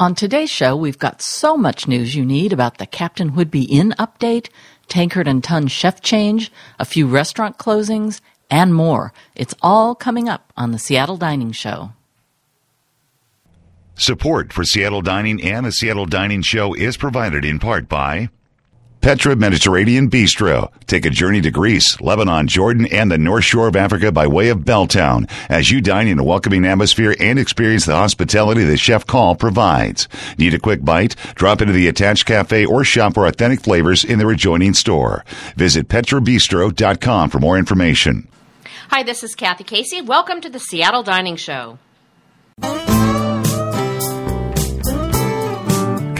On today's show, we've got so much news you need about the Captain Whidbey Inn update, Tankard and Tun chef change, a few restaurant closings, and more. It's all coming up on the Seattle Dining Show. Support for Seattle Dining and the Seattle Dining Show is provided in part by Petra Mediterranean Bistro. Take a journey to Greece, Lebanon, Jordan, and the North Shore of Africa by way of Belltown as you dine in a welcoming atmosphere and experience the hospitality that Chef Call provides. Need a quick bite? Drop into the attached cafe or shop for authentic flavors in their adjoining store. Visit petrabistro.com for more information. Hi, this is Kathy Casey. Welcome to the Seattle Dining Show.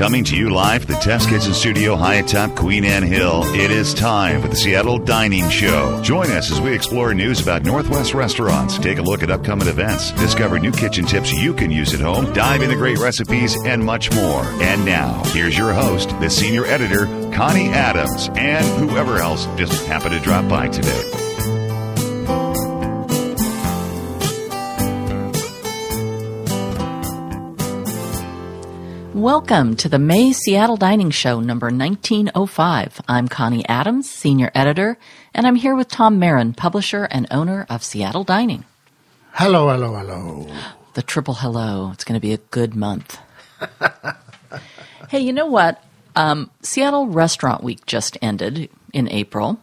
Coming to you live from the Test Kitchen Studio high atop Queen Anne Hill, it is time for the Seattle Dining Show. Join us as we explore news about Northwest restaurants, take a look at upcoming events, discover new kitchen tips you can use at home, dive into great recipes, and much more. And now, here's your host, the senior editor, Connie Adams, and whoever else just happened to drop by today. Welcome to the May Seattle Dining Show number 1905. I'm Connie Adams, senior editor, and I'm here with Tom Marin, publisher and owner of Seattle Dining. Hello, hello, hello. The triple hello. It's going to be a good month. hey, you know what? Um, Seattle Restaurant Week just ended in April,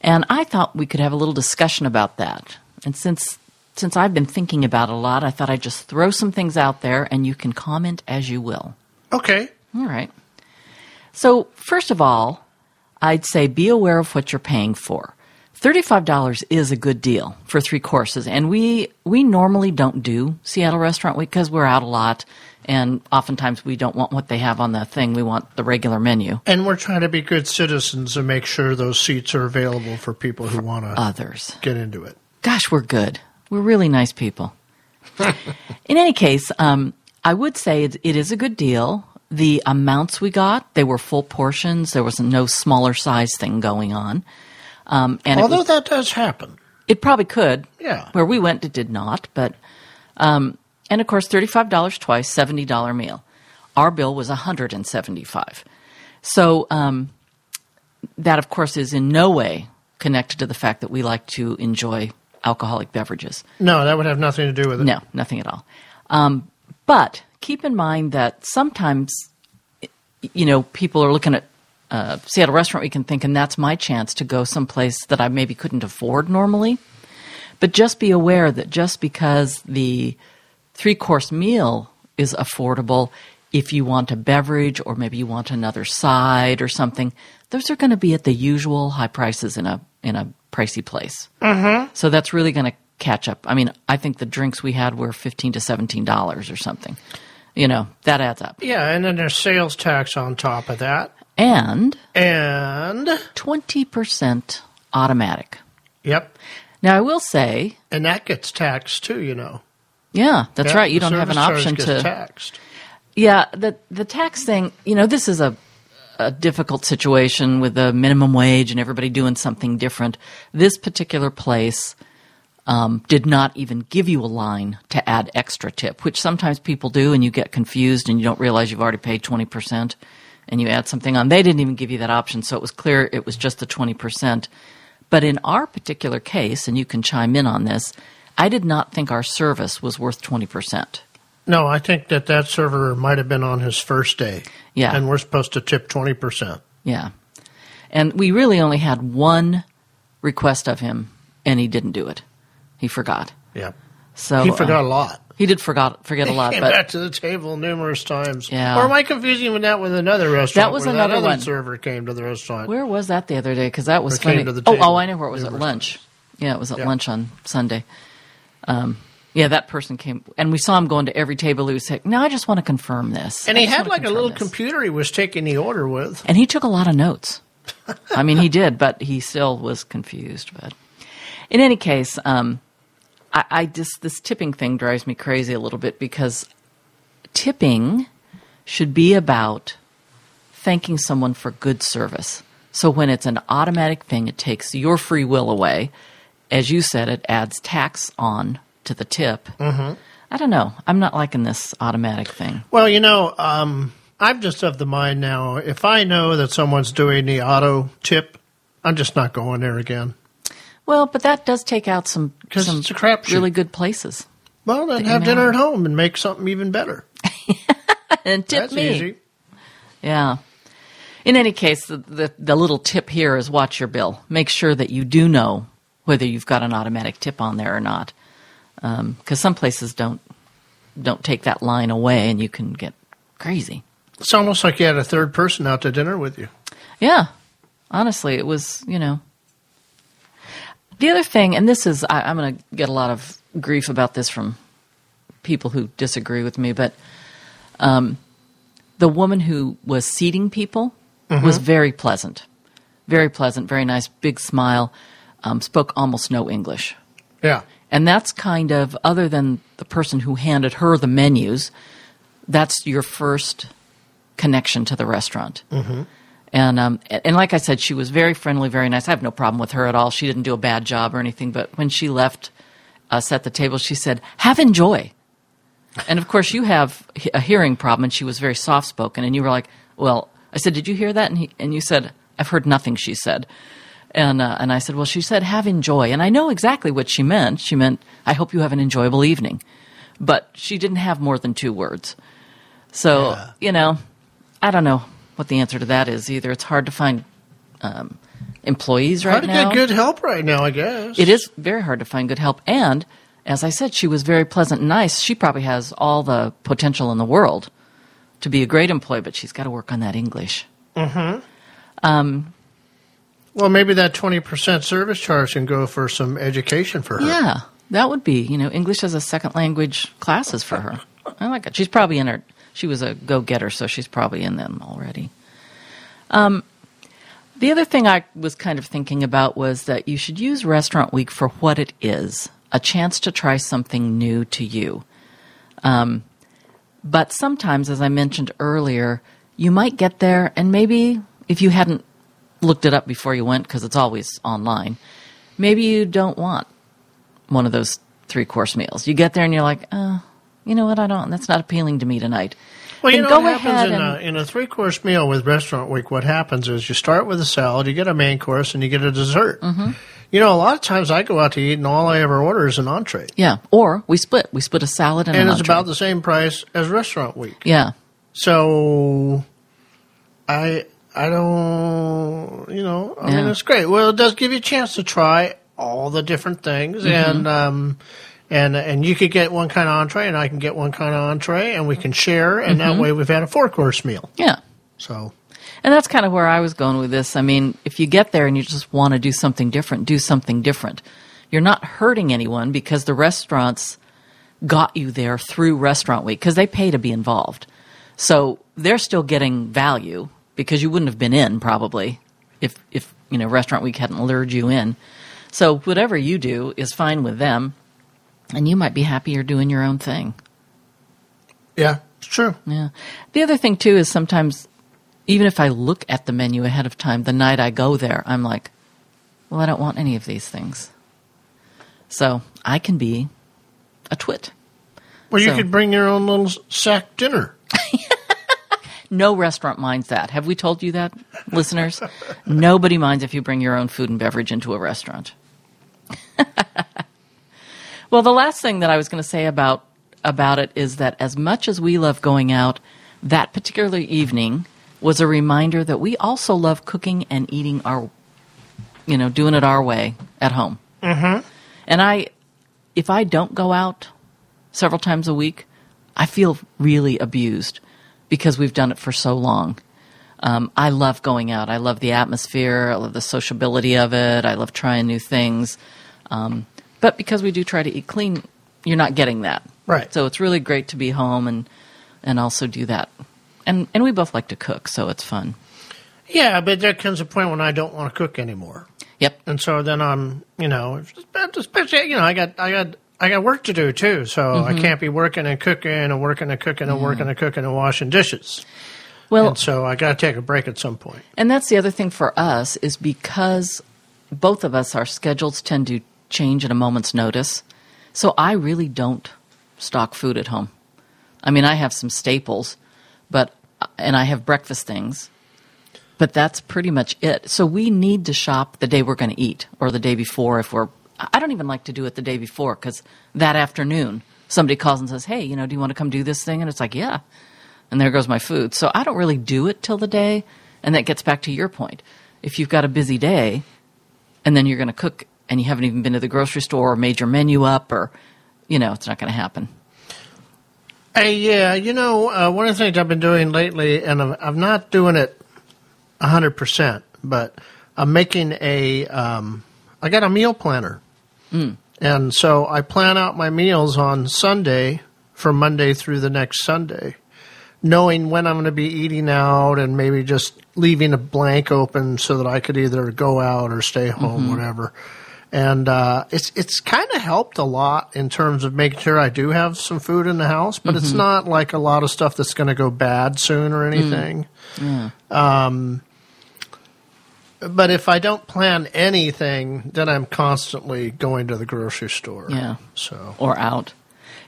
and I thought we could have a little discussion about that. And since since I've been thinking about a lot, I thought I'd just throw some things out there, and you can comment as you will. Okay. All right. So, first of all, I'd say be aware of what you're paying for. $35 is a good deal for three courses, and we we normally don't do Seattle Restaurant Week because we're out a lot, and oftentimes we don't want what they have on the thing. We want the regular menu. And we're trying to be good citizens and make sure those seats are available for people who want to Others. get into it. Gosh, we're good. We're really nice people. In any case, um, I would say it, it is a good deal. The amounts we got, they were full portions. There was no smaller size thing going on. Um, and Although was- that does happen. it probably could. Yeah. Where we went, it did not. But, um, and of course, $35 twice, $70 meal. Our bill was 175 So, um, that of course is in no way connected to the fact that we like to enjoy alcoholic beverages. No, that would have nothing to do with it. No, nothing at all. Um, but keep in mind that sometimes, you know, people are looking at uh, Seattle Restaurant Week and thinking that's my chance to go someplace that I maybe couldn't afford normally. But just be aware that just because the three course meal is affordable, if you want a beverage or maybe you want another side or something, those are going to be at the usual high prices in a in a pricey place. Mm-hmm. So that's really going to catch up. I mean, I think the drinks we had were fifteen to seventeen dollars or something. You know, that adds up. Yeah, and then there's sales tax on top of that. And And, twenty percent automatic. yep, Now I will say, and that gets taxed too, you know. yeah, that's Yeah, right. You don't have an option to taxed. Yeah, the the tax thing, you know, this is a a difficult situation with the minimum wage and everybody doing something different. This particular place um, did not even give you a line to add extra tip, which sometimes people do, and you get confused and you don't realize you've already paid twenty percent, and you add something on. They didn't even give you that option, so it was clear it was just the twenty percent. But in our particular case, and you can chime in on this, I did not think our service was worth twenty percent. No, I think that that server might have been on his first day. Yeah. And we're supposed to tip 20%. Yeah. And we really only had one request of him, and he didn't do it. He forgot. Yeah. So he uh, forgot a lot. he did forgot forget a lot, Came but back to the table numerous times. Yeah. Or am I confusing with that with another restaurant? That was another that one. server came to the restaurant. where was that the other day? Because that was Or came funny. to the oh, table. oh, I know where it was at lunch. Yeah, it was at Yeah. lunch on Sunday. Um, yeah, that person came, and we saw him going to every table. He was saying, "No, I just want to confirm this." and I he had like a little this." computer he was taking the order with. And he took a lot of notes. I mean, he did, but he still was confused. But in any case, um, I, I just this tipping thing drives me crazy a little bit because tipping should be about thanking someone for good service. So when it's an automatic thing, it takes your free will away. As you said, it adds tax on to the tip. I don't know. I'm not liking this automatic thing. Well, you know, um, I'm just of the mind now. If I know that someone's doing the auto tip, I'm just not going there again. Well, but that does take out some some it's a crapshoot. really good places. Well, then have dinner at home and make something even better. And tip That's me. easy. Yeah. In any case, the, the the little tip here is watch your bill. Make sure that you do know whether you've got an automatic tip on there or not, because some places don't don't take that line away, and you can get crazy. It's almost like you had a third person out to dinner with you. Yeah, honestly, it was you know. The other thing, and this is, I, I'm going to get a lot of grief about this from people who disagree with me, but um, the woman who was seating people was very pleasant, very pleasant, very nice, big smile, um, spoke almost no English. Yeah. And that's kind of, other than the person who handed her the menus, that's your first connection to the restaurant. Mm-hmm. And um, and like I said, she was very friendly, very nice. I have no problem with her at all. She didn't do a bad job or anything. But when she left us at the table, she said, "Have enjoy." And of course, you have a hearing problem, and she was very soft spoken. And you were like, "Well," I said, "Did you hear that?" And he, and you said, "I've heard nothing." She said, and uh, and I said, "Well, she said have enjoy," and I know exactly what she meant. She meant, "I hope you have an enjoyable evening," but she didn't have more than two words. So you know, I don't know what the answer to that is either. It's hard to find um, employees right now. Hard to now. get good help right now, I guess. It is very hard to find good help. And as I said, she was very pleasant and nice. She probably has all the potential in the world to be a great employee, but she's got to work on that English. Well, maybe that 20% service charge can go for some education for her. Yeah, that would be, you know, English as a second language classes for her. I like it. She's probably in her, she was a go getter, so she's probably in them already. Um, the other thing I was kind of thinking about was that you should use Restaurant Week for what it is a chance to try something new to you. Um, but sometimes, as I mentioned earlier, you might get there and maybe if you hadn't looked it up before you went, because it's always online, maybe you don't want one of those three course meals. You get there and you're like, uh, you know what? I don't. That's not appealing to me tonight. Well, you Then know go what happens in, and- a, in a three course meal with Restaurant Week? What happens is you start with a salad, you get a main course, and you get a dessert. Mm-hmm. You know, a lot of times I go out to eat, and all I ever order is an entree. Yeah. Or we split. We split a salad and, And an it's entree. about the same price as Restaurant Week. yeah. So, I I don't, you know, I mean, it's great. Well, it does give you a chance to try all the different things, Mm-hmm. and um, and and you could get one kind of entree, and I can get one kind of entree, and we can share, and Mm-hmm. that way we've had a four course meal. Yeah. So, And that's kind of where I was going with this. I mean, if you get there and you just want to do something different, do something different. You're not hurting anyone because the restaurants got you there through Restaurant Week because they pay to be involved. So they're still getting value because you wouldn't have been in probably if if you know Restaurant Week hadn't lured you in. So whatever you do is fine with them, and you might be happier doing your own thing. yeah, it's true. Yeah. The other thing too is sometimes, even if I look at the menu ahead of time, the night I go there, I'm like, well, I don't want any of these things. So I can be a twit. Well, you So- could bring your own little sack dinner. No restaurant minds that. Have we told you that, listeners? Nobody minds if you bring your own food and beverage into a restaurant. well, the last thing that I was going to say about about it is that as much as we love going out, that particular evening was a reminder that we also love cooking and eating our, you know, doing it our way at home. Mm-hmm. And I, if I don't go out several times a week, I feel really abused because we've done it for so long. Um, I love going out. I love the atmosphere. I love the sociability of it. I love trying new things. Um, but because we do try to eat clean, you're not getting that. Right. So it's really great to be home and and also do that. And and we both like to cook, so it's fun. Yeah, but there comes a point when I don't want to cook anymore. Yep. and so then I'm, you know, especially you know, I got I got I got work to do too, so Mm-hmm. I can't be working and cooking and working and cooking and working and cooking and washing dishes. Well, and so I got to take a break at some point. And that's the other thing for us is because both of us, our schedules tend to change at a moment's notice. So I really don't stock food at home. I mean, I have some staples, but and I have breakfast things, but that's pretty much it. So we need to shop the day we're going to eat or the day before if we're. I don't even like to do it the day before because that afternoon somebody calls and says, "Hey, you know, do you want to come do this thing?" And it's like, "Yeah," and there goes my food. So I don't really do it till the day, and that gets back to your point. If you've got a busy day, and then you're going to cook, and you haven't even been to the grocery store or made your menu up, or you know, it's not going to happen. Hey, yeah, you know, uh, one of the things I've been doing lately, and I'm, I'm not doing it 100%, but I'm making a, um, I got a meal planner. And so I plan out my meals on Sunday from Monday through the next Sunday, knowing when I'm going to be eating out and maybe just leaving a blank open so that I could either go out or stay home, whatever. And uh, it's it's kind of helped a lot in terms of making sure I do have some food in the house, but it's not like a lot of stuff that's going to go bad soon or anything. Um, but if I don't plan anything, then I'm constantly going to the grocery store. Yeah. So or out.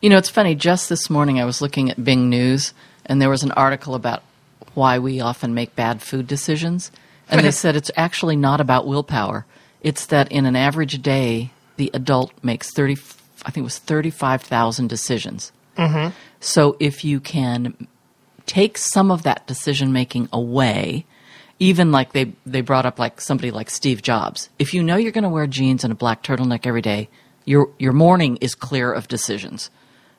You know, it's funny. Just this morning, I was looking at Bing News, and there was an article about why we often make bad food decisions. And they said it's actually not about willpower. It's that in an average day, the adult makes 30, I think it was 35,000 decisions. Hmm. So if you can take some of that decision making away, even like they, they brought up like somebody like Steve Jobs. If you know you're going to wear jeans and a black turtleneck every day, your, your morning is clear of decisions.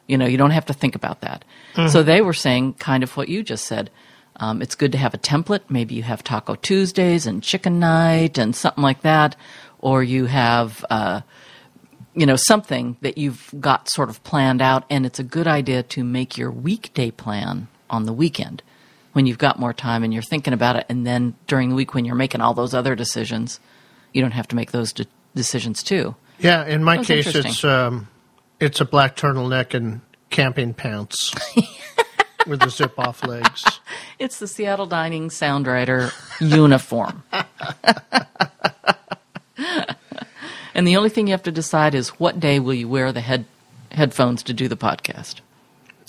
You know, you don't have to think about that. So they were saying kind of what you just said. Um, it's good to have a template. Maybe you have Taco Tuesdays and Chicken Night and something like that, or you have, uh, you know, something that you've got sort of planned out. And it's a good idea to make your weekday plan on the weekend when you've got more time and you're thinking about it. And then during the week when you're making all those other decisions, you don't have to make those de- decisions too. yeah, in my case, it's um, it's a black turtleneck and camping pants with the zip off legs. It's the Seattle Dining Sound Writer uniform. and the only thing you have to decide is what day will you wear the head headphones to do the podcast.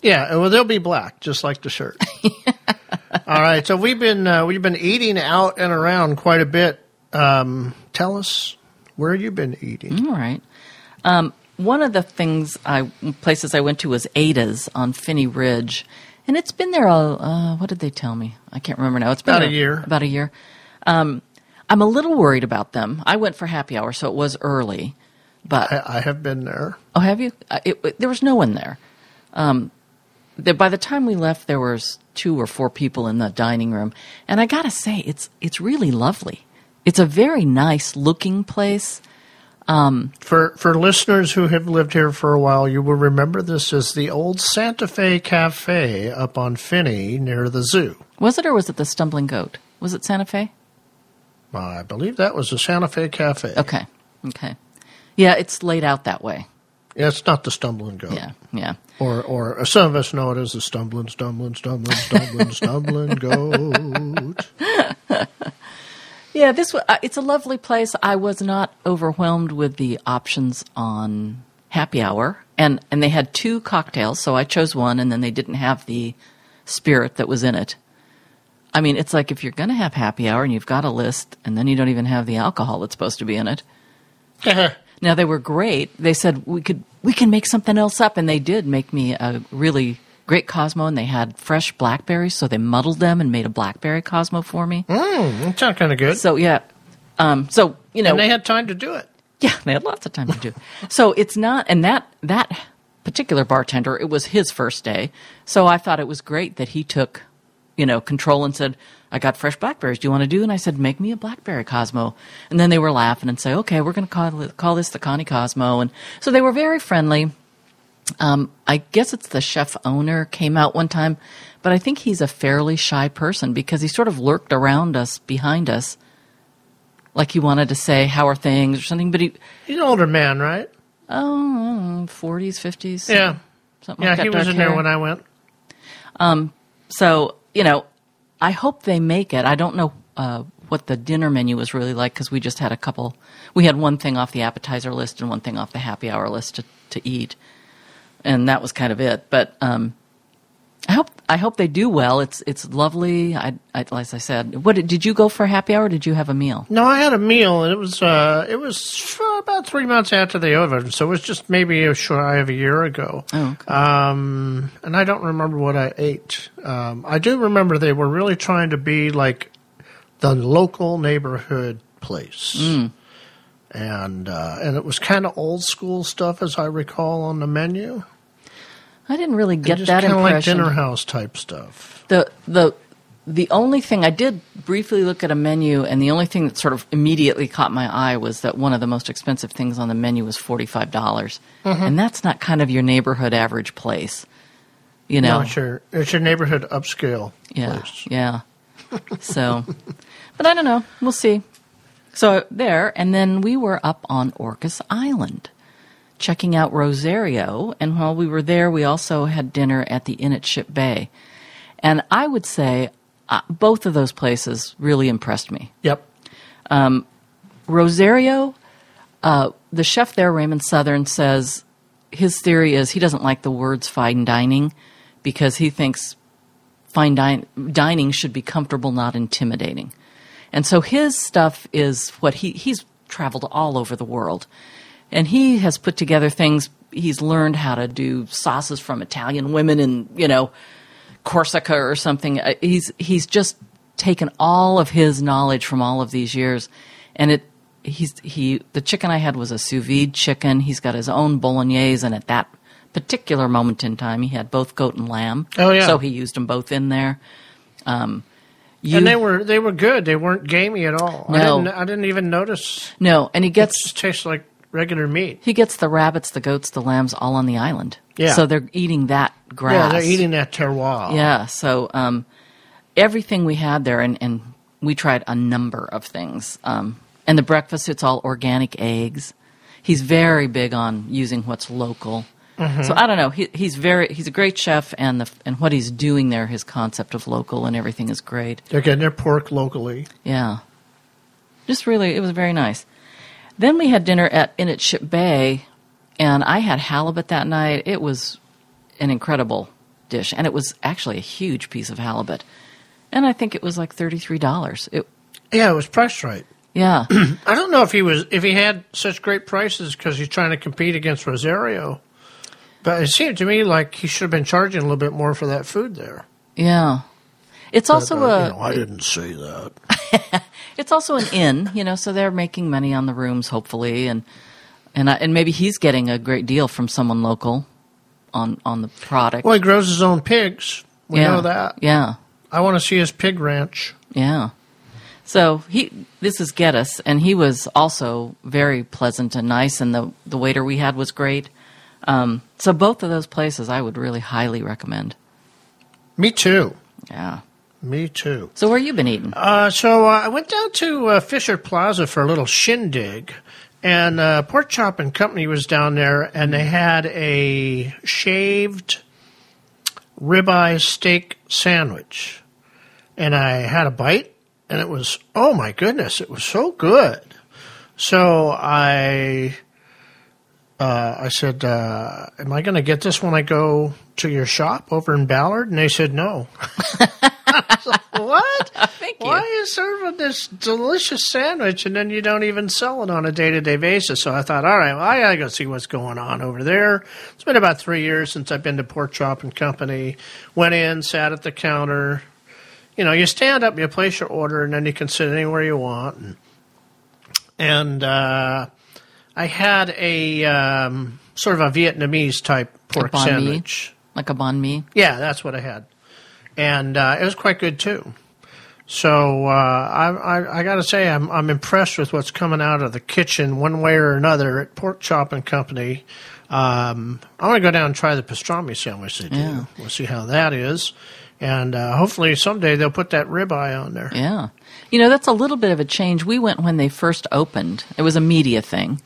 Yeah, well, they'll be black, just like the shirt. All right, so we've been uh, we've been eating out and around quite a bit. Um, tell us where you've been eating. All right. Um, one of the things I places I went to was Ada's on Phinney Ridge, and it's been there. A, uh, what did they tell me? I can't remember now. It's been About a there year. About a year. Um, I'm a little worried about them. I went for happy hour, so it was early. But I, I have been there. oh, have you? Uh, it, it- there was no one there. Um, the, by the time we left, there was two or four people in the dining room, and I gotta say, it's it's really lovely. It's a very nice looking place. Um, for for listeners who have lived here for a while, you will remember this as the old Santa Fe Cafe up on Phinney near the zoo. Was it or was it the Stumbling Goat? Was it Santa Fe? I believe that was the Santa Fe Cafe. Okay. Okay. Yeah, it's laid out that way. Yeah, it's not the Stumbling Goat. Yeah. Yeah. Or, or some of us know it as the Stumbling, Stumbling, Stumbling, Stumbling, Stumbling Goat. Yeah, this uh, it's a lovely place. I was not overwhelmed with the options on happy hour, and and they had two cocktails, so I chose one, and then they didn't have the spirit that was in it. I mean, it's like if you're going to have happy hour and you've got a list, and then you don't even have the alcohol that's supposed to be in it. Now they were great. They said we could we can make something else up, and they did make me a really great Cosmo. And they had fresh blackberries, so they muddled them and made a blackberry Cosmo for me. Mm, that sounds kind of good. So yeah, um, so you know, and they had time to do it. yeah, they had lots of time to do. so it's not, and that that particular bartender, it was his first day, so I thought it was great that he took, you know, control and said, "I got fresh blackberries. Do you want to do?" And I said, "Make me a blackberry Cosmo." And then they were laughing and say, "Okay, we're going to call call this the Connie Cosmo." And so they were very friendly. Um, I guess it's the chef owner came out one time, but I think he's a fairly shy person because he sort of lurked around us, behind us, like he wanted to say, "How are things?" or something. But he, He's an older man, right? oh, forties, fifties, Yeah. something Yeah, like that. he was in there when I went. Um, So you know, I hope they make it. I don't know uh, what the dinner menu was really like because we just had a couple. We had one thing off the appetizer list and one thing off the happy hour list to, to eat. and that was kind of it. But um, I hope I hope they do well. It's it's lovely. I, I as I said, what did, did you go for a happy hour? or Did you have a meal? No, I had a meal, and it was uh, it was about three months after they opened, so it was just maybe a shy of a year ago. Oh, okay. Um, and I don't remember what I ate. Um, I do remember they were really trying to be like the local neighborhood place, Mm. and uh, and it was kind of old school stuff, as I recall, on the menu. I didn't really get just that kind of like impression. dinner house type stuff. the the the only thing I did briefly look at a menu, and the only thing that sort of immediately caught my eye was that one of the most expensive things on the menu was forty five dollars, Mm-hmm. and that's not kind of your neighborhood average place, you know. No, it's your it's your neighborhood upscale yeah, place. yeah. So, but I don't know. We'll see. So there, and then we were up on Orcas Island, checking out Rosario, and while we were there, we also had dinner at the Inn at Ship Bay, and I would say uh, both of those places really impressed me. Yep. Rosario, uh, the chef there, Raymond Southern, says his theory is he doesn't like the words fine dining because he thinks fine din- dining should be comfortable, not intimidating. And so his stuff is what he he's traveled all over the world, and he has put together things. He's learned how to do sauces from Italian women in you know Corsica or something. Uh, He's he's just taken all of his knowledge from all of these years, and it he's he the chicken I had was a sous vide chicken. He's got his own bolognese, and at that particular moment in time, he had both goat and lamb. Oh, yeah. so he used them both in there. Um, you, and they were they were good. They weren't gamey at all. I No. didn't I didn't even notice. no, and he It gets just tastes like regular meat. he gets the rabbits, the goats, the lambs all on the island. Yeah. so they're eating that grass. Yeah, they're eating that terroir. Yeah, so um, everything we had there, and, and we tried a number of things. Um, and the breakfast, it's all organic eggs. He's very big on using what's local. Mm-hmm. So I don't know. He, he's very he's a great chef, and the and what he's doing there, his concept of local and everything is great. They're getting their pork locally. Yeah. Just really, it was very nice. Then we had dinner at Inn at Ship Bay, and I had halibut that night. It was an incredible dish, and it was actually a huge piece of halibut. And I think it was like thirty-three dollars. It, Yeah, it was priced right. yeah, I don't know if he was if he had such great prices because he's trying to compete against Rosario. But it seemed to me like he should have been charging a little bit more for that food there. yeah. It's also But, uh, a you know, I didn't say that. it's also an inn, you know, so they're making money on the rooms, hopefully, and and I, and maybe he's getting a great deal from someone local on on the product. Well, he grows his own pigs. We yeah, know that. Yeah. I want to see his pig ranch. Yeah. So he, this is Geddes, and he was also very pleasant and nice, and the the waiter we had was great. Um, so both of those places, I would really highly recommend. Me too. Yeah. Me too. So where have you been eating? Uh, so uh, I went down to uh, Fisher Plaza for a little shindig, and uh, Pork Chop and Company was down there, and they had a shaved ribeye steak sandwich, and I had a bite, and it was oh my goodness, it was so good. So I. Uh, I said, uh, "Am I going to get this when I go to your shop over in Ballard?" And they said, "No." I was like, what? Thank you. Why are you serving this delicious sandwich and then you don't even sell it on a day to day basis? So I thought, all right, well, I gotta go see what's going on over there. It's been about three years since I've been to Pork Chop and Company. Went in, sat at the counter. You know, you stand up, you place your order, and then you can sit anywhere you want. And, and uh, I had a um, sort of a Vietnamese type pork banh mi? sandwich. Like a banh mi? Yeah, that's what I had, and uh, it was quite good too. So uh, I, I, I got to say, I'm I'm impressed with what's coming out of the kitchen, one way or another, at Pork Chop and Company. Um, I want to go down and try the pastrami sandwich they do. Yeah. We'll see how that is, and uh, hopefully someday they'll put that ribeye on there. Yeah. You know, that's a little bit of a change. We went when they first opened. It was a media thing,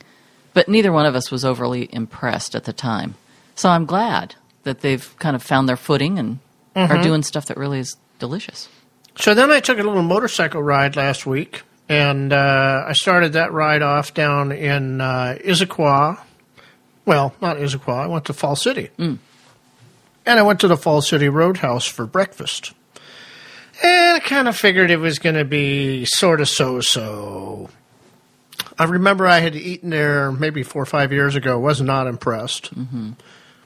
but neither one of us was overly impressed at the time. So I'm glad that they've kind of found their footing and are doing stuff that really is delicious. So then I took a little motorcycle ride last week, and uh, I started that ride off down in uh, Issaquah, Well, not Issaquah. I went to Fall City. And I went to the Fall City Roadhouse for breakfast. And I kind of figured it was going to be sort of so so. I remember I had eaten there maybe four or five years ago, was not impressed.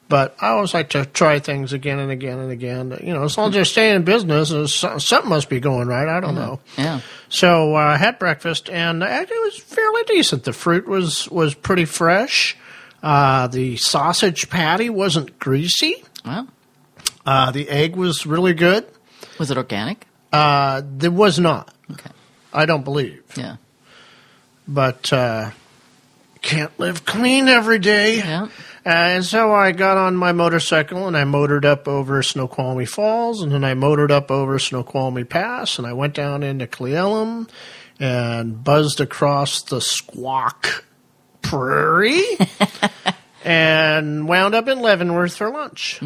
But I always like to try things again and again and again. You know, as long as you're staying in business, uh, something must be going right. I don't know. Yeah. So uh, I had breakfast, and it was fairly decent. The fruit was was pretty fresh. Uh, the sausage patty wasn't greasy. Well, Uh, the egg was really good. was it organic? Uh, there was not. Okay. I don't believe. Yeah. But uh, can't live clean every day. Yeah. Uh, and so I got on my motorcycle and I motored up over Snoqualmie Falls and then I motored up over Snoqualmie Pass and I went down into Cle Elum and buzzed across the Swauk Prairie and wound up in Leavenworth for lunch.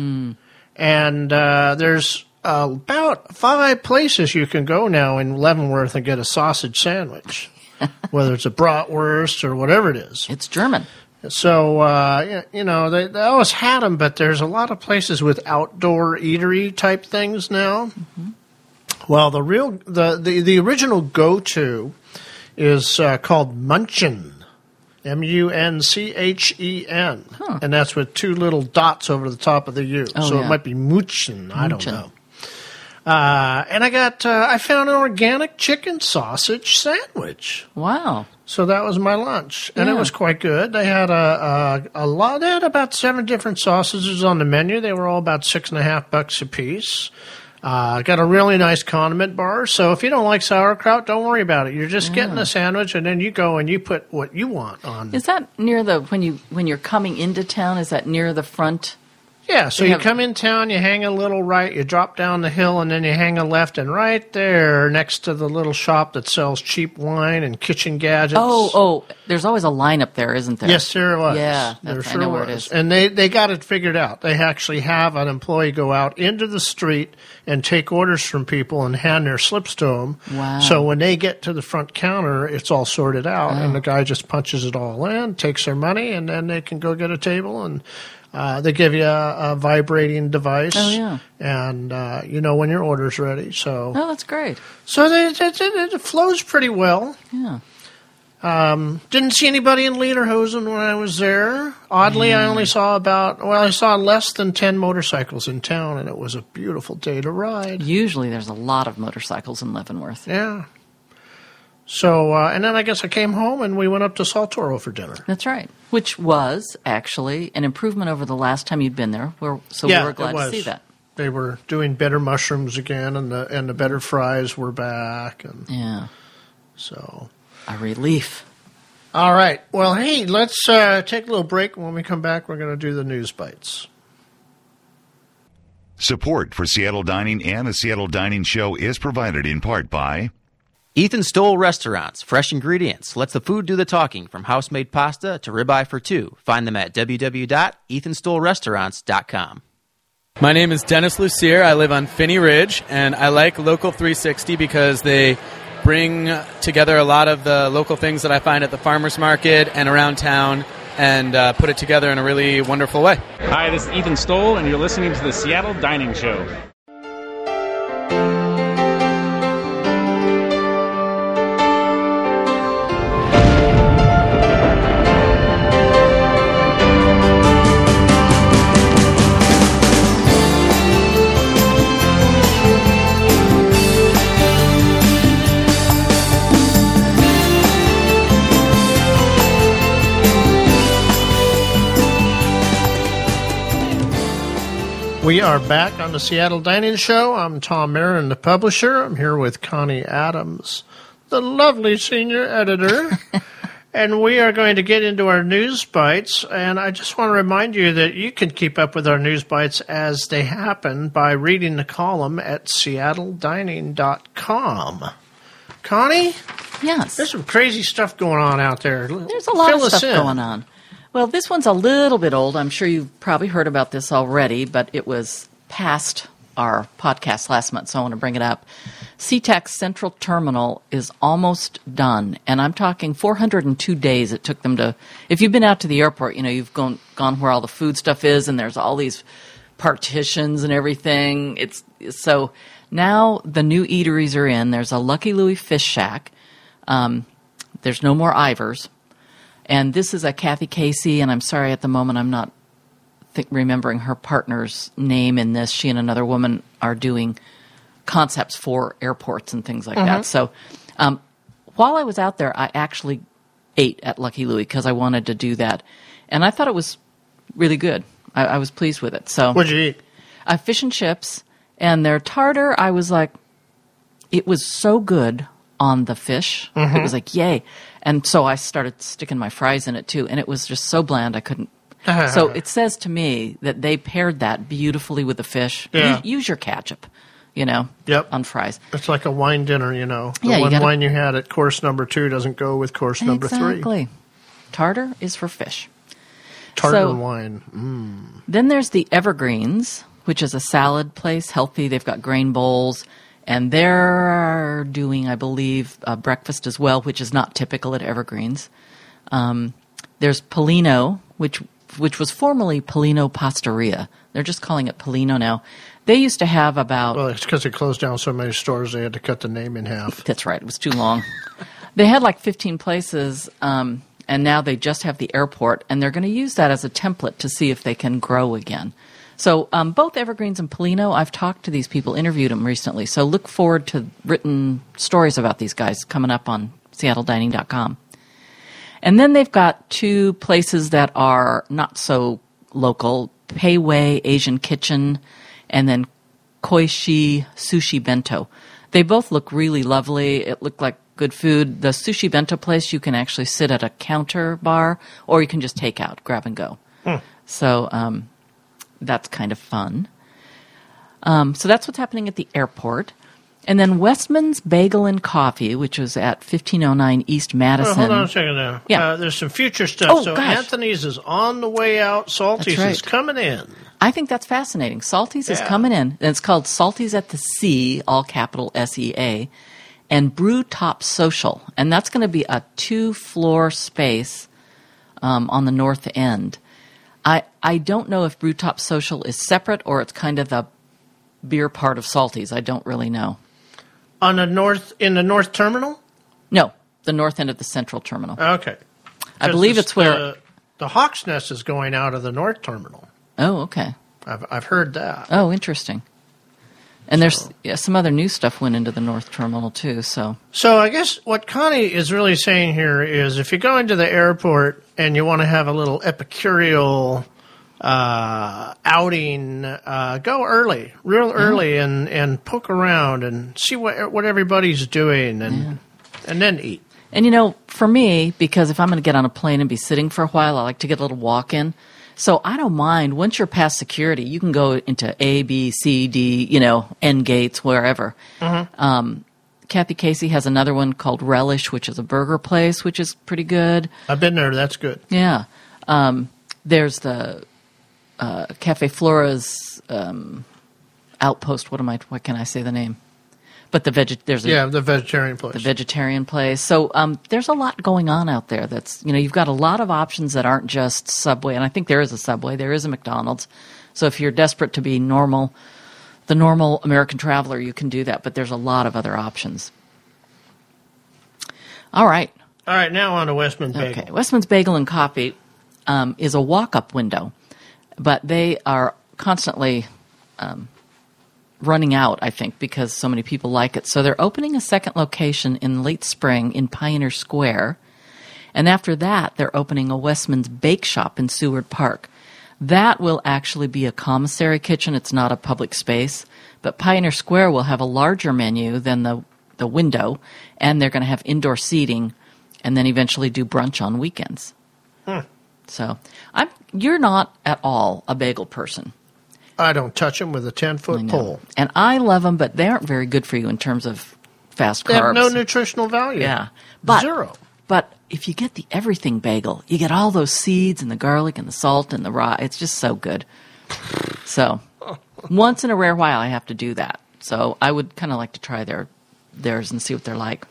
And uh, there's about five places you can go now in Leavenworth and get a sausage sandwich, whether it's a bratwurst or whatever it is. It's German. So uh, you know they, they always had them, but there's a lot of places with outdoor eatery type things now. Well, the real the the, the original go to is uh, called Munchen, M U N C H E N, and that's with two little dots over the top of the U. Oh, so yeah. it might be Munchen. I don't know. Uh, and I got uh, I found an organic chicken sausage sandwich. Wow. So that was my lunch, and it was quite good. They had a, a a lot. They had about seven different sausages on the menu. They were all about six and a half bucks a piece. Uh, got a really nice condiment bar. So if you don't like sauerkraut, don't worry about it. You're just getting a sandwich, and then you go and you put what you want on. Is that near the when you when you're coming into town? Is that near the front? Yeah, so They you have- come in town, you hang a little right, you drop down the hill, and then you hang a left, and right there, next to the little shop that sells cheap wine and kitchen gadgets. Oh, oh, there's always a line up there, isn't there? Yes, there was. Yeah, there that's- I sure know was. where it is. And they, they got it figured out. They actually have an employee go out into the street and take orders from people and hand their slips to them. Wow. So when they get to the front counter, it's all sorted out, Oh. and the guy just punches it all in, takes their money, and then they can go get a table and. Uh, they give you a, a vibrating device, Oh, yeah. and uh, you know when your order's ready. So, Oh, that's great. so they, it, it, it flows pretty well. Yeah. Didn't see anybody in Lederhosen when I was there. Oddly, I only saw about, well, I saw less than 10 motorcycles in town, and it was a beautiful day to ride. Usually there's a lot of motorcycles in Leavenworth. Yeah. So, uh, and then I guess I came home and we went up to Saltoro for dinner. That's right. Which was actually an improvement over the last time you'd been there. We're, so yeah, we were it glad to see that. They were doing better mushrooms again, and the and the better fries were back, and Yeah. so. A relief. All right. Well, hey, let's uh, take a little break. When we come back, we're going to do the news bites. Support for Seattle Dining and the Seattle Dining Show is provided in part by Ethan Stowell Restaurants, fresh ingredients. Lets the food do the talking from house made pasta to ribeye for two. Find them at www.ethanstowellrestaurants.com. My name is Dennis Lucier. I live on Phinney Ridge, and I like Local 360 because they bring together a lot of the local things that I find at the farmers market and around town and uh, put it together in a really wonderful way. Hi, this is Ethan Stowell, and you're listening to the Seattle Dining Show. We are back on the Seattle Dining Show. I'm Tom Marin, the publisher. I'm here with Connie Adams, the lovely senior editor. and we are going to get into our news bites. And I just want to remind you that you can keep up with our news bites as they happen by reading the column at seattledining.com. Connie, Yes. there's some crazy stuff going on out there. There's a lot Fill of stuff in. going on. Well, this one's a little bit old. I'm sure you've probably heard about this already, but it was past our podcast last month, so I want to bring it up. SeaTac Central Terminal is almost done, and I'm talking 402 days it took them to. If you've been out to the airport, you know you've gone gone where all the food stuff is, and there's all these partitions and everything. It's so now the new eateries are in. There's a Lucky Louie Fish Shack. Um, there's no more Ivar's, and this is a Kathy Casey. And I'm sorry at the moment I'm not think, remembering her partner's name in this. She and another woman are doing concepts for airports and things like that. So um, while I was out there, I actually ate at Lucky Louie because I wanted to do that, and I thought it was really good. I, I was pleased with it. So What'd you eat? uh, fish and chips and their tartar i was like it was so good on the fish it was like yay and so i started sticking my fries in it too and it was just so bland i couldn't so it says to me that they paired that beautifully with the fish Yeah. use, use your ketchup you know Yep. on fries It's like a wine dinner, you know. The Yeah, you gotta- wine you had at course number two doesn't go with course number three. exactly tartar is for fish Tartar So- wine. Mm. Then there's the Evergreens, which is a salad place, healthy. They've got grain bowls, and they're doing, I believe, uh, breakfast as well, which is not typical at Evergreens. Um, there's Pallino, which which was formerly Pallino Pastaria. They're just calling it Pallino now. They used to have about Well, it's because they closed down so many stores they had to cut the name in half. that's right. It was too long. they had like 15 places, um, and now they just have the airport, and they're going to use that as a template to see if they can grow again. So um, both Evergreens and Pallino, I've talked to these people, interviewed them recently. So look forward to written stories about these guys coming up on SeattleDining.com. And then they've got two places that are not so local Pei Wei Asian Kitchen and then Koishi Sushi Bento. They both look really lovely. It looked like good food. The sushi bento place, you can actually sit at a counter bar or you can just take out, grab and go. So um, that's kind of fun. Um, so that's what's happening at the airport. And then Westman's Bagel and Coffee, which was at 1509 East Madison. hold on a second now. Yeah. Uh, there's some future stuff. Oh, so gosh. Anthony's is on the way out. Salty's right. is coming in. I think that's fascinating. Salty's is coming in. And it's called Salty's at the Sea, all capital S E A, and Brew Top Social. And that's going to be a two floor space um, on the north end. I, I don't know if Brewtop Social is separate or it's kind of the beer part of Salty's. I don't really know. On the north, in the north terminal? No, the north end of the central terminal. Okay. I believe it's where. The, the Hawk's Nest is going out of the north terminal. oh, okay. I've, I've heard that. Oh, interesting. And there's yeah, some other new stuff went into the north terminal too. So So I guess what Connie is really saying here is if you go into the airport and you want to have a little epicureal uh, outing, uh, go early, real early, and, and poke around and see what what everybody's doing, and and then eat. And you know, for me, because if I'm going to get on a plane and be sitting for a while, I like to get a little walk in. So I don't mind. Once you're past security, you can go into A, B, C, D, you know, N gates, wherever. Um, Kathy Casey has another one called Relish, which is a burger place, which is pretty good. I've been there. That's good. Yeah. Um, there's the uh, Cafe Flora's um, outpost. What am I? What can I say the name? But the veg. There's a Yeah, the vegetarian place. the vegetarian place. So um, there's a lot going on out there. That's you know you've got a lot of options that aren't just Subway, and I think there is a Subway, there is a McDonald's. So if you're desperate to be normal, the normal American traveler, you can do that. But there's a lot of other options. All right. All right, now on to Westman Bagel. Okay, Westman's Bagel and Coffee um, is a walk-up window, but they are constantly um, running out. I think because so many people like it, so they're opening a second location in late spring in Pioneer Square, and after that, they're opening a Westman's Bake Shop in Seward Park. That will actually be a commissary kitchen. It's not a public space, but Pioneer Square will have a larger menu than the the window, and they're going to have indoor seating, and then eventually do brunch on weekends. Hmm. So, I'm you're not at all a bagel person. I don't touch them with a 10 foot pole. and I love them, but they aren't very good for you in terms of fast They carbs. They have no nutritional value. Yeah, but Zero. But if you get the everything bagel, you get all those seeds and the garlic and the salt and the raw. It's just so good. So once in a rare while, I have to do that. So I would kind of like to try their theirs and see what they're like.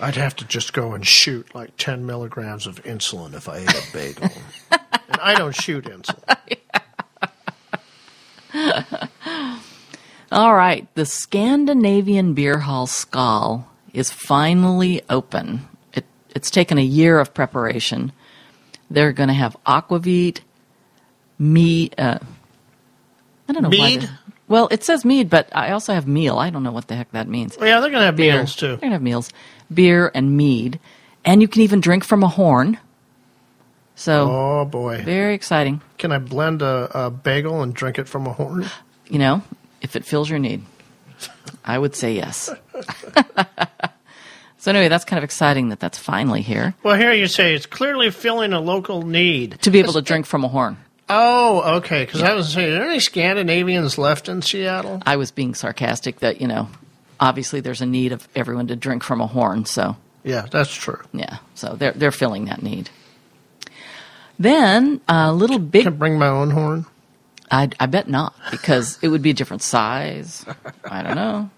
I'd have to just go and shoot like ten milligrams of insulin if I ate a bagel. and I don't shoot insulin. All right, the Scandinavian Beer Hall Skal is finally open. It, it's taken a year of preparation. They're going to have aquavit, mead. Uh, I don't know why. Mead? they- Well, it says mead, but I also have meal. I don't know what the heck that means. Well, yeah, they're going to have Beer. meals too. They're going to have meals, beer and mead, and you can even drink from a horn. So Oh boy, very exciting. can I blend a, a bagel and drink it from a horn? you know, if it fills your need. I would say yes. so anyway, that's kind of exciting that that's finally here Well, here you say it's clearly filling a local need. to be able to drink from a horn. Oh, okay. Because I was saying, are there any Scandinavians left in Seattle? I was being sarcastic that, you know, obviously there's a need of everyone to drink from a horn, so Yeah, that's true. yeah, so they're they're filling that need. Then a little big. Can I bring my own horn? I, I bet not because it would be a different size. I don't know.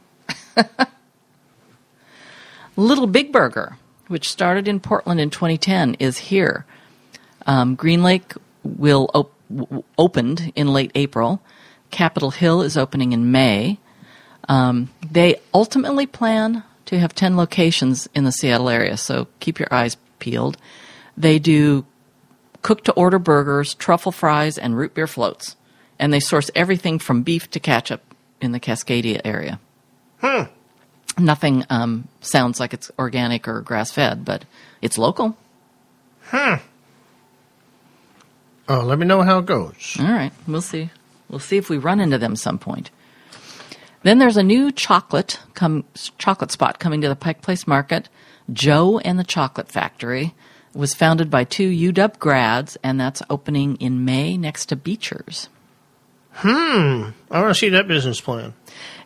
Little Big Burger, which started in Portland in 2010, is here. Um, Green Lake will op- w- opened in late April. Capitol Hill is opening in May. Um, they ultimately plan to have 10 locations in the Seattle area, so keep your eyes peeled. They do cook to order burgers, truffle fries, and root beer floats. And they source everything from beef to ketchup in the Cascadia area. Hmm. Nothing um, sounds like it's organic or grass fed, but it's local. Hmm. Oh, let me know how it goes. All right, we'll see. We'll see if we run into them some point. Then there's a new chocolate come chocolate spot coming to the Pike Place Market. Joe and the Chocolate Factory It was founded by two UW grads, and that's opening in May next to Beechers. Hmm. I want to see that business plan.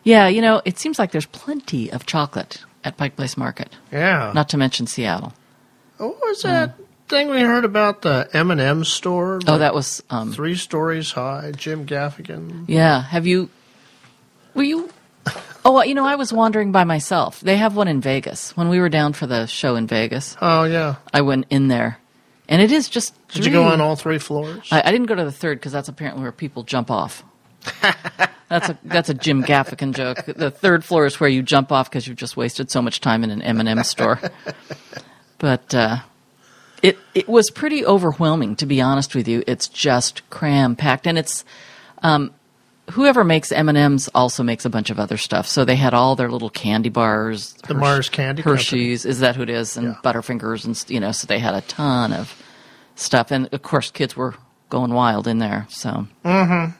Yeah, you know, it seems like there's plenty of chocolate at Pike Place Market. Yeah. Not to mention Seattle. what was that thing we heard about the M and M store? Oh, that was um, three stories high. Jim Gaffigan. Yeah. Have you? Were you? Oh, well, you know, I was wandering by myself. They have one in Vegas. When we were down for the show in Vegas, Oh yeah. I went in there, and it is just. Did you go on all three floors? I, I didn't go to the third because that's apparently where people jump off. that's a that's a Jim Gaffigan joke. The third floor is where you jump off because you've just wasted so much time in an M and m store. But uh, it it was pretty overwhelming, to be honest with you. It's just cram packed, and it's um, whoever makes M and M's also makes a bunch of other stuff. So they had all their little candy bars, The Mars Candy Company. Hershey's, is that who it is, and Yeah. Butterfingers, and you know. So they had a ton of stuff, and of course, kids were going wild in there. So, mm-hmm.